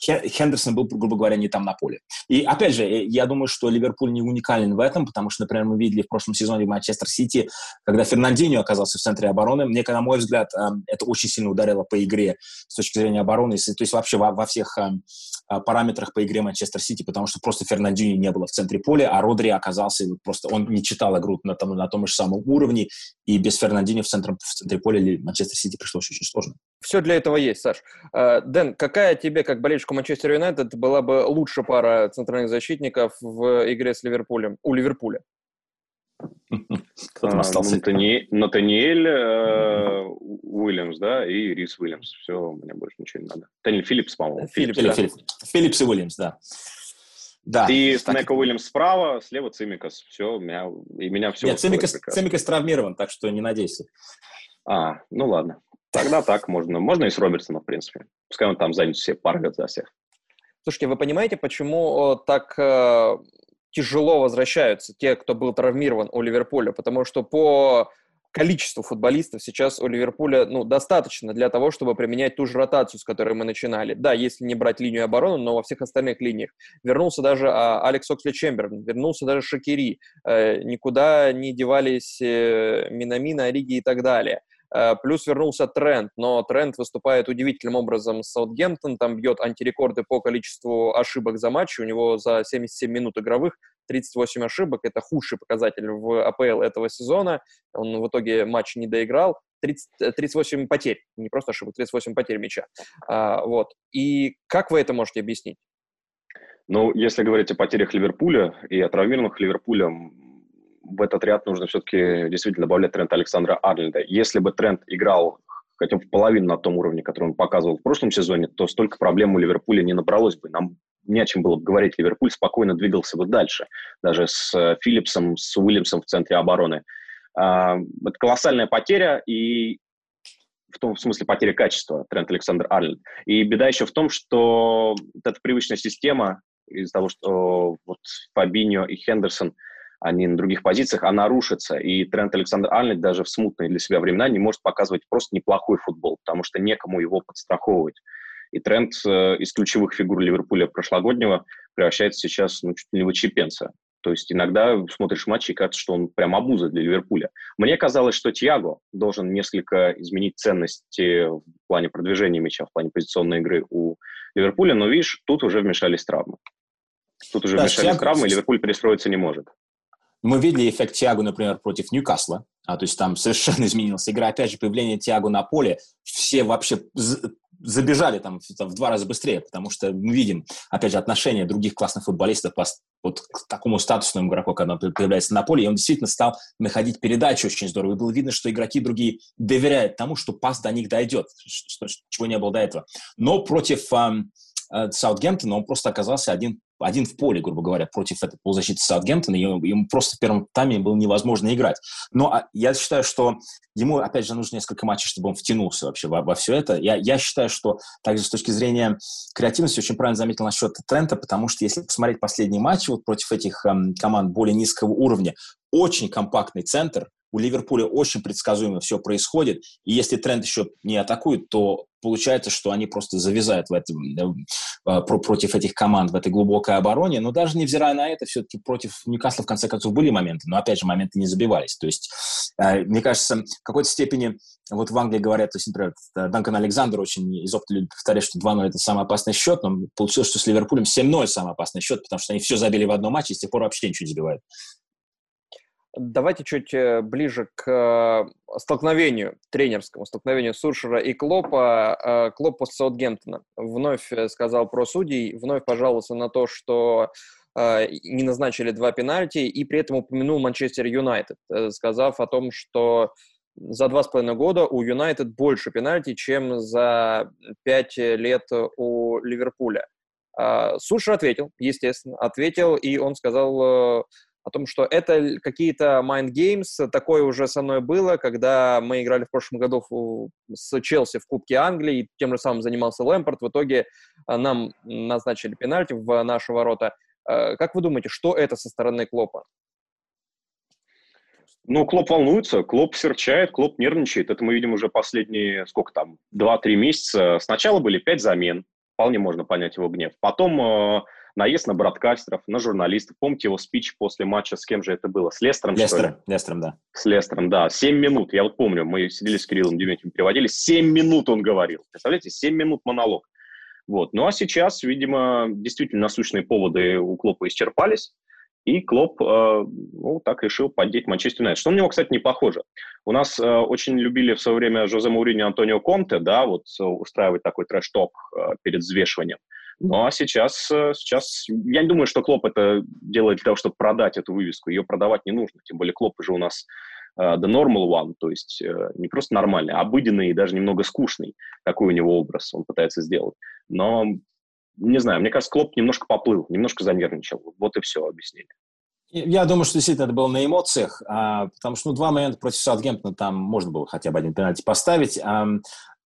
Хендерсон был, грубо говоря, не там на поле. И опять же, э, я думаю, что Ливерпуль не уникален в этом, потому что, например, мы видели в прошлом сезоне в Манчестер Сити, когда Фернандинho оказался в центре обороны, мне, на мой взгляд, эм, это очень сильно ударило по игре с точки зрения обороны, то есть вообще во, во всех эм, параметрах по игре Манчестер Сити, потому что просто Фернандинho не было в центре поля, а Родри оказался просто, он не читал игру на том, на том же самом уровне, и без Фернандинho в центре, в центре поля Манчестер Сити пришлось очень сложно. Все для этого есть, Саш. Э, Дэн, какая тебе, как болельщику Манчестер Юнайтед, была бы лучше пара центральных защитников в игре с Ливерпулем, у Ливерпуля? Кто там а, остался? Натаниэль э, Уильямс, да, и Рис Уильямс. Все, мне больше ничего не надо. Натаниэль Филлипс, по-моему. Филлипс, Филлипс, Филлипс. Филлипс и Уильямс, да. Да. И С Неко Уильямс справа, слева Цимикас. Все, меня, и меня все Нет, Цимикас, Цимикас травмирован, так что не надейся. А, ну ладно. Тогда так можно. Можно и с Робертсоном, в принципе. Пускай он там занят все паргает за всех. Слушайте, вы понимаете, почему так э, тяжело возвращаются те, кто был травмирован у Ливерпуля? Потому что по количеству футболистов сейчас у Ливерпуля ну, достаточно для того, чтобы применять ту же ротацию, с которой мы начинали. Да, если не брать линию обороны, но во всех остальных линиях. Вернулся даже а, Алекс Оксли Чемберн, вернулся даже Шакири. Э, никуда не девались э, Минамина, Ориги и так далее. Э, плюс вернулся Трент, но Трент выступает удивительным образом с Саутгемптон, там бьет антирекорды по количеству ошибок за матч, у него за 77 минут игровых 38 ошибок, это худший показатель в АПЛ этого сезона, он в итоге матч не доиграл, 30, 38 э, потерь, не просто ошибок, 38 потерь мяча. А, вот. И как вы это можете объяснить? Ну, если говорить о потерях Ливерпуля и о травмированных Ливерпулем, в этот ряд нужно все-таки действительно добавлять тренд Александра Арлинда. Если бы тренд играл хотя бы в половину на том уровне, который он показывал в прошлом сезоне, то столько проблем у Ливерпуля не набралось бы. Нам не о чем было бы говорить. Ливерпуль спокойно двигался бы дальше. Даже с э, Филлипсом, с Уильямсом в центре обороны. А, это колоссальная потеря, и в том в смысле потеря качества Трент Александр Арлен. И беда еще в том, что эта привычная система из-за того, что вот Фабиньо и Хендерсон – они на других позициях, она рушится. И Трент Александр Арнольд даже в смутные для себя времена не может показывать просто неплохой футбол, потому что некому его подстраховывать. И Трент э, из ключевых фигур Ливерпуля прошлогоднего превращается сейчас ну, чуть ли не в очепенца. То есть иногда смотришь матчи и кажется, что он прям обуза для Ливерпуля. Мне казалось, что Тиаго должен несколько изменить ценности в плане продвижения мяча, в плане позиционной игры у Ливерпуля, но видишь, тут уже вмешались травмы. Тут уже да, вмешались Тиаго... травмы, и Ливерпуль перестроиться не может. Мы видели эффект Тиаго, например, против Ньюкасла, а, то есть там совершенно изменилась игра. Опять же, появление Тиаго на поле, все вообще забежали там, там в два раза быстрее, потому что мы видим, опять же, отношение других классных футболистов вот к такому статусному игроку, когда он появляется на поле, и он действительно стал находить передачи очень здорово. И было видно, что игроки другие доверяют тому, что пас до них дойдет, что, чего не было до этого. Но против эм, Саутгемптона он просто оказался один один в поле, грубо говоря, против этой полузащиты Саутгемптона, ему, ему просто в первом тайме было невозможно играть. Но а, я считаю, что ему, опять же, нужно несколько матчей, чтобы он втянулся вообще во, во все это. Я, я считаю, что также с точки зрения креативности очень правильно заметил насчет Трента, потому что если посмотреть последние матчи вот против этих эм, команд более низкого уровня, очень компактный центр, у Ливерпуля очень предсказуемо все происходит, и если тренд еще не атакует, то получается, что они просто завязают в этом, э, против этих команд в этой глубокой обороне, но даже невзирая на это, все-таки против Ньюкасла в конце концов были моменты, но опять же моменты не забивались. То есть, э, мне кажется, в какой-то степени, вот в Англии говорят, то есть, например, Данкан Александр очень из опыта любит повторять, что 2-0 это самый опасный счет, но получилось, что с Ливерпулем 7-0 самый опасный счет, потому что они все забили в одном матче и с тех пор вообще ничего не забивают. Давайте чуть э, ближе к э, столкновению, тренерскому столкновению Суршера и Клопа. Э, Клоп после Саутгемптона вновь сказал про судей, вновь пожаловался на то, что не назначили два пенальти, и при этом упомянул Манчестер Юнайтед, сказав о том, что за два с половиной года у Юнайтед больше пенальти, чем за пять лет у Ливерпуля. Сушер ответил, естественно, ответил, и он сказал о том, что это какие-то mind games, такое уже со мной было, когда мы играли в прошлом году с Челси в Кубке Англии, и тем же самым занимался Лэмпорт, в итоге э, нам назначили пенальти в наши ворота. Э, как вы думаете, что это со стороны Клопа? Ну, Клоп волнуется, Клоп серчает, Клоп нервничает. Это мы видим уже последние, сколько там, 2-3 месяца. Сначала были 5 замен, вполне можно понять его гнев. Потом э, наезд на бродкастеров, на журналистов. Помните его спич после матча, с кем же это было? С Лестером, Лестером, что ли? Лестером, да. С Лестером, да. Семь минут, я вот помню, мы сидели с Кириллом Дементьевым, переводили, семь минут он говорил. Представляете, семь минут монолог. Вот. Ну а сейчас, видимо, действительно насущные поводы у Клопа исчерпались. И Клоп, э, ну, так решил поддеть Манчестер Юнайтед. Что на него, кстати, не похоже. У нас э, очень любили в свое время Жозе Маурини и Антонио Конте, да, вот э, устраивать такой трэш-ток э, перед взвешиванием. Ну, а сейчас, э, сейчас, я не думаю, что Клоп это делает для того, чтобы продать эту вывеску. Ее продавать не нужно. Тем более Клоп же у нас uh, the normal one, то есть uh, не просто нормальный, а обыденный и даже немного скучный, какой у него образ он пытается сделать. Но не знаю, мне кажется, Клоп немножко поплыл, немножко занервничал. Вот и все объяснение. Я думаю, что действительно это было на эмоциях, а, потому что ну, два момента против Саутгемптона там можно было хотя бы один пенальти поставить.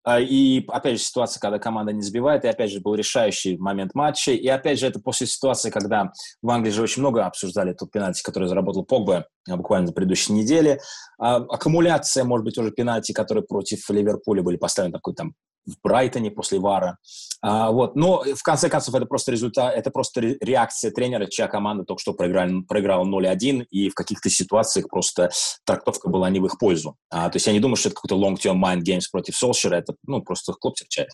И, опять же, ситуация, когда команда не забивает, и, опять же, был решающий момент матча. И, опять же, это после ситуации, когда в Англии же очень много обсуждали тот пенальти, который заработал Погба а, буквально на предыдущей неделе. А, аккумуляция, может быть, уже пенальти, которые против Ливерпуля были поставлены такой там в Брайтоне после Вара. А, вот. Но, в конце концов, это просто результат, это просто реакция тренера, чья команда только что проиграли, проиграла 0-1, и в каких-то ситуациях просто трактовка была не в их пользу. А, то есть я не думаю, что это какой-то long-term mind games против Солшера, это ну, просто Клоп серчает.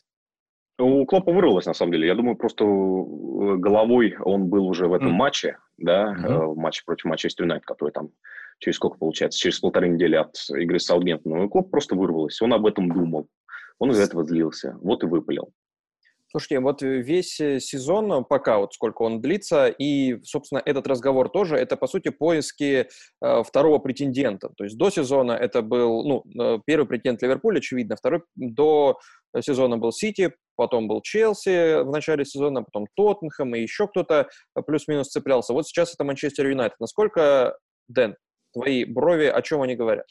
У Клопа вырвалось, на самом деле. Я думаю, просто э, головой он был уже в этом mm. матче, да, mm-hmm. в матче против Манчестер Юнайтед, который там через сколько получается, через полторы недели от игры с Саутгемптоном. И Клоп просто вырвалось. Он об этом думал. Он из этого злился. Вот и выпалил. Слушайте, вот весь э, сезон, пока вот сколько он длится, и, собственно, этот разговор тоже, это, по сути, поиски э, второго претендента. То есть до сезона это был, ну, э, первый претендент Ливерпуль, очевидно, второй до сезона был Сити, потом был Челси в начале сезона, потом Тоттенхэм и еще кто-то плюс-минус цеплялся. Вот сейчас это Манчестер Юнайтед. Насколько, Дэн, твои брови, о чем они говорят?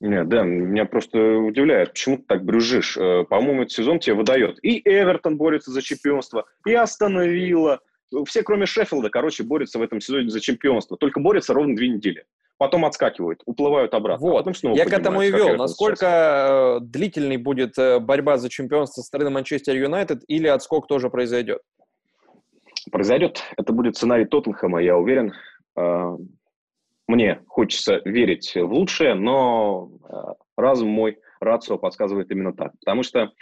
Нет, Дэн, меня просто удивляет, почему ты так брюжишь. Э, по-моему, этот сезон тебе выдает. И Эвертон борется за чемпионство, и остановила. Все, кроме Шеффилда, короче, борются в этом сезоне за чемпионство. Только борются ровно две недели. Потом отскакивают, уплывают обратно. Вот. А потом снова Я к этому и вел. Насколько сейчас. Э, длительной будет э, борьба за чемпионство со стороны Манчестер Юнайтед или отскок тоже произойдет? Произойдет. Это будет сценарий Тоттенхэма, я уверен. Мне хочется верить в лучшее, но э, разум мой, рацио подсказывает именно так. Потому что,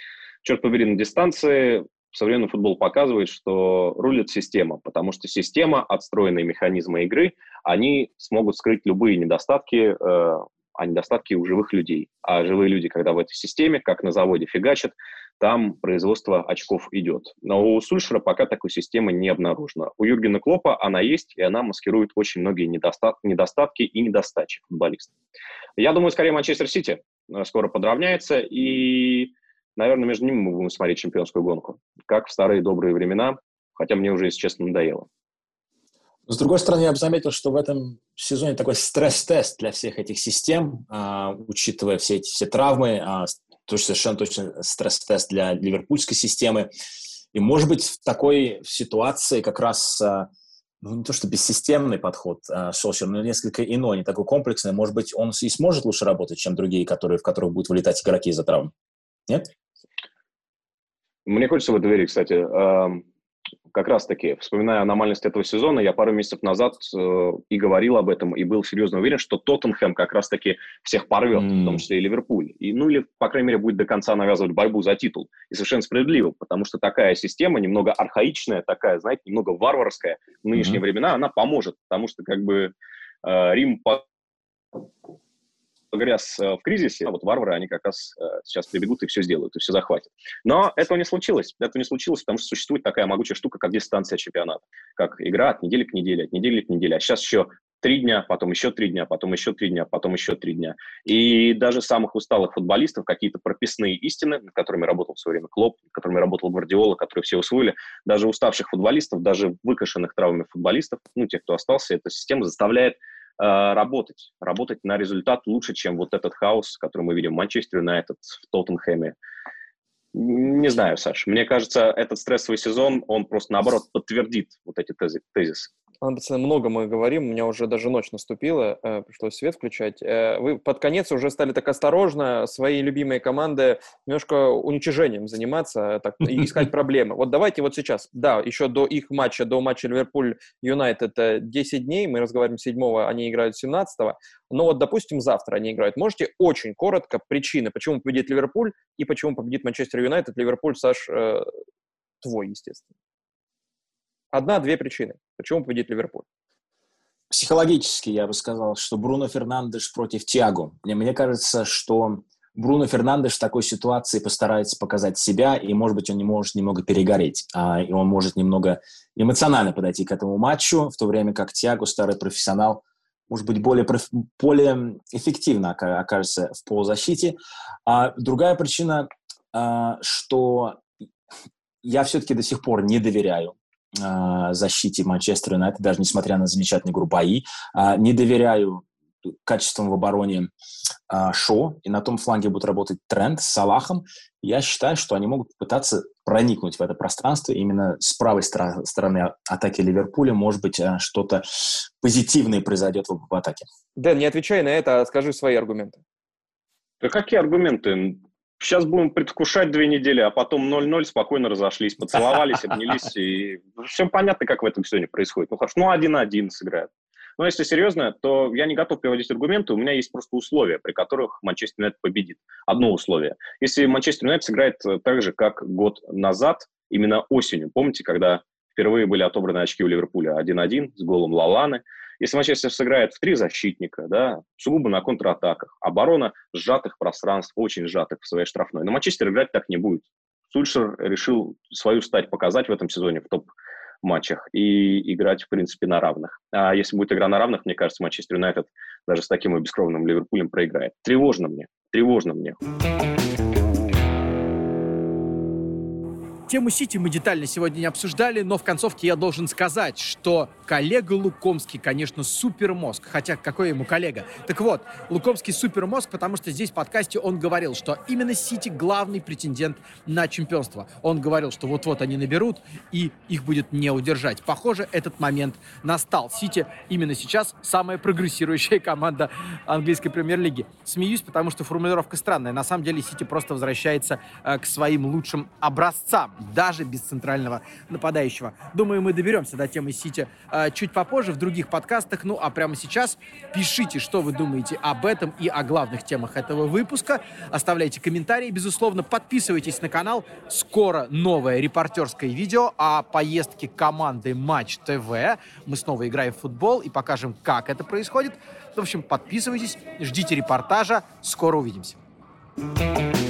черт побери, на дистанции современный футбол показывает, что рулит система, потому что система, отстроенные механизмы игры, они смогут скрыть любые недостатки, э, а недостатки у живых людей. А живые люди, когда в этой системе, как на заводе фигачат, там производство очков идет. Но у Сульшера пока такой системы не обнаружено. У Юргена Клопа она есть, и она маскирует очень многие недостатки, недостатки и недостачи футболиста. Я думаю, скорее Манчестер Сити э, скоро подравняется, и, наверное, между ними мы будем смотреть чемпионскую гонку, как в старые добрые времена, хотя мне уже, если честно, надоело. С другой стороны, я бы заметил, что в этом сезоне такой стресс-тест для всех этих систем, а, учитывая все эти все травмы, а, тоже совершенно точно стресс-тест для ливерпульской системы. И, может быть, в такой ситуации как раз а, ну, не то что бессистемный подход а, Солшер, но несколько иной, не такой комплексный. Может быть, он и сможет лучше работать, чем другие, которые, в которых будут вылетать игроки из-за травм. Нет? Мне хочется в это верить, кстати как раз-таки, вспоминая аномальность этого сезона, я пару месяцев назад э, и говорил об этом, и был серьезно уверен, что Тоттенхэм как раз-таки всех порвет, mm. в том числе и Ливерпуль. И, ну или, по крайней мере, будет до конца навязывать борьбу за титул. И совершенно справедливо, потому что такая система, немного архаичная, такая, знаете, немного варварская в нынешние mm-hmm. времена, она поможет, потому что как бы э, Рим погряз э, в кризисе, а вот варвары, они как раз э, сейчас прибегут и все сделают, и все захватят. Но этого не случилось. Этого не случилось, потому что существует такая могучая штука, как дистанция чемпионата. Как игра от недели к неделе, от недели к неделе. А сейчас еще три дня, потом еще три дня, потом еще три дня, потом еще три дня. И даже самых усталых футболистов какие-то прописные истины, над которыми работал в свое время Клоп, над которыми работал Гвардиола, которые все усвоили, даже уставших футболистов, даже выкашенных травмами футболистов, ну, тех, кто остался, эта система заставляет работать, работать на результат лучше, чем вот этот хаос, который мы видим в Манчестер Юнайтед, в Тоттенхэме. Не знаю, Саш, мне кажется, этот стрессовый сезон, он просто наоборот подтвердит вот эти тези, тезисы. Ладно, пацаны, много мы говорим, у меня уже даже ночь наступила, э, пришлось свет включать. Э, вы под конец уже стали так осторожно свои любимые команды немножко уничижением заниматься так, и искать проблемы. Вот давайте вот сейчас, да, еще до их матча, до матча Ливерпуль-Юнайтед это 10 дней, мы разговариваем 7 они играют 17 но вот, допустим, завтра они играют. Можете очень коротко причины, почему победит Ливерпуль и почему победит Манчестер Юнайтед. Ливерпуль, Саш, э, твой, естественно. Одна-две причины. Почему победит Ливерпуль? Психологически я бы сказал, что Бруно Фернандеш против Тиаго. Мне, мне кажется, что Бруно Фернандеш в такой ситуации постарается показать себя, и, может быть, он не может немного перегореть, а, и он может немного эмоционально подойти к этому матчу, в то время как Тиаго, старый профессионал, может быть, более, более эффективно окажется в полузащите. А другая причина, а, что я все-таки до сих пор не доверяю защите Манчестер Юнайтед, даже несмотря на замечательные игру бои. А, не доверяю качеством в обороне а, Шо, и на том фланге будет работать Тренд с Салахом. Я считаю, что они могут пытаться проникнуть в это пространство. Именно с правой стороны, стороны атаки Ливерпуля, может быть, что-то позитивное произойдет в, в атаке. Дэн, не отвечай на это, а скажи свои аргументы. Да какие аргументы? Сейчас будем предвкушать две недели, а потом 0-0 спокойно разошлись, поцеловались, обнялись, и все понятно, как в этом сегодня происходит. Ну хорошо, ну 1-1 сыграют. Но если серьезно, то я не готов приводить аргументы, у меня есть просто условия, при которых Манчестер Юнайтед победит. Одно условие. Если Манчестер Юнайтед сыграет так же, как год назад, именно осенью, помните, когда впервые были отобраны очки у Ливерпуля 1-1 с голом Лаланы, если Манчестер сыграет в три защитника, да, сугубо на контратаках, оборона сжатых пространств, очень сжатых в своей штрафной, но Манчестер играть так не будет. Сульшер решил свою стать показать в этом сезоне в топ-матчах и играть, в принципе, на равных. А если будет игра на равных, мне кажется, Манчестер Юнайтед даже с таким и бескровным Ливерпулем проиграет. Тревожно мне, тревожно мне. Тему Сити мы детально сегодня не обсуждали, но в концовке я должен сказать, что коллега Лукомский, конечно, супермозг. Хотя какой ему коллега? Так вот, Лукомский супермозг, потому что здесь в подкасте он говорил, что именно Сити главный претендент на чемпионство. Он говорил, что вот-вот они наберут, и их будет не удержать. Похоже, этот момент настал. Сити именно сейчас самая прогрессирующая команда английской премьер-лиги. Смеюсь, потому что формулировка странная. На самом деле Сити просто возвращается э, к своим лучшим образцам даже без центрального нападающего. Думаю, мы доберемся до темы Сити э, чуть попозже в других подкастах. Ну, а прямо сейчас пишите, что вы думаете об этом и о главных темах этого выпуска. Оставляйте комментарии, безусловно, подписывайтесь на канал. Скоро новое репортерское видео о поездке команды Матч ТВ. Мы снова играем в футбол и покажем, как это происходит. В общем, подписывайтесь, ждите репортажа. Скоро увидимся. thank you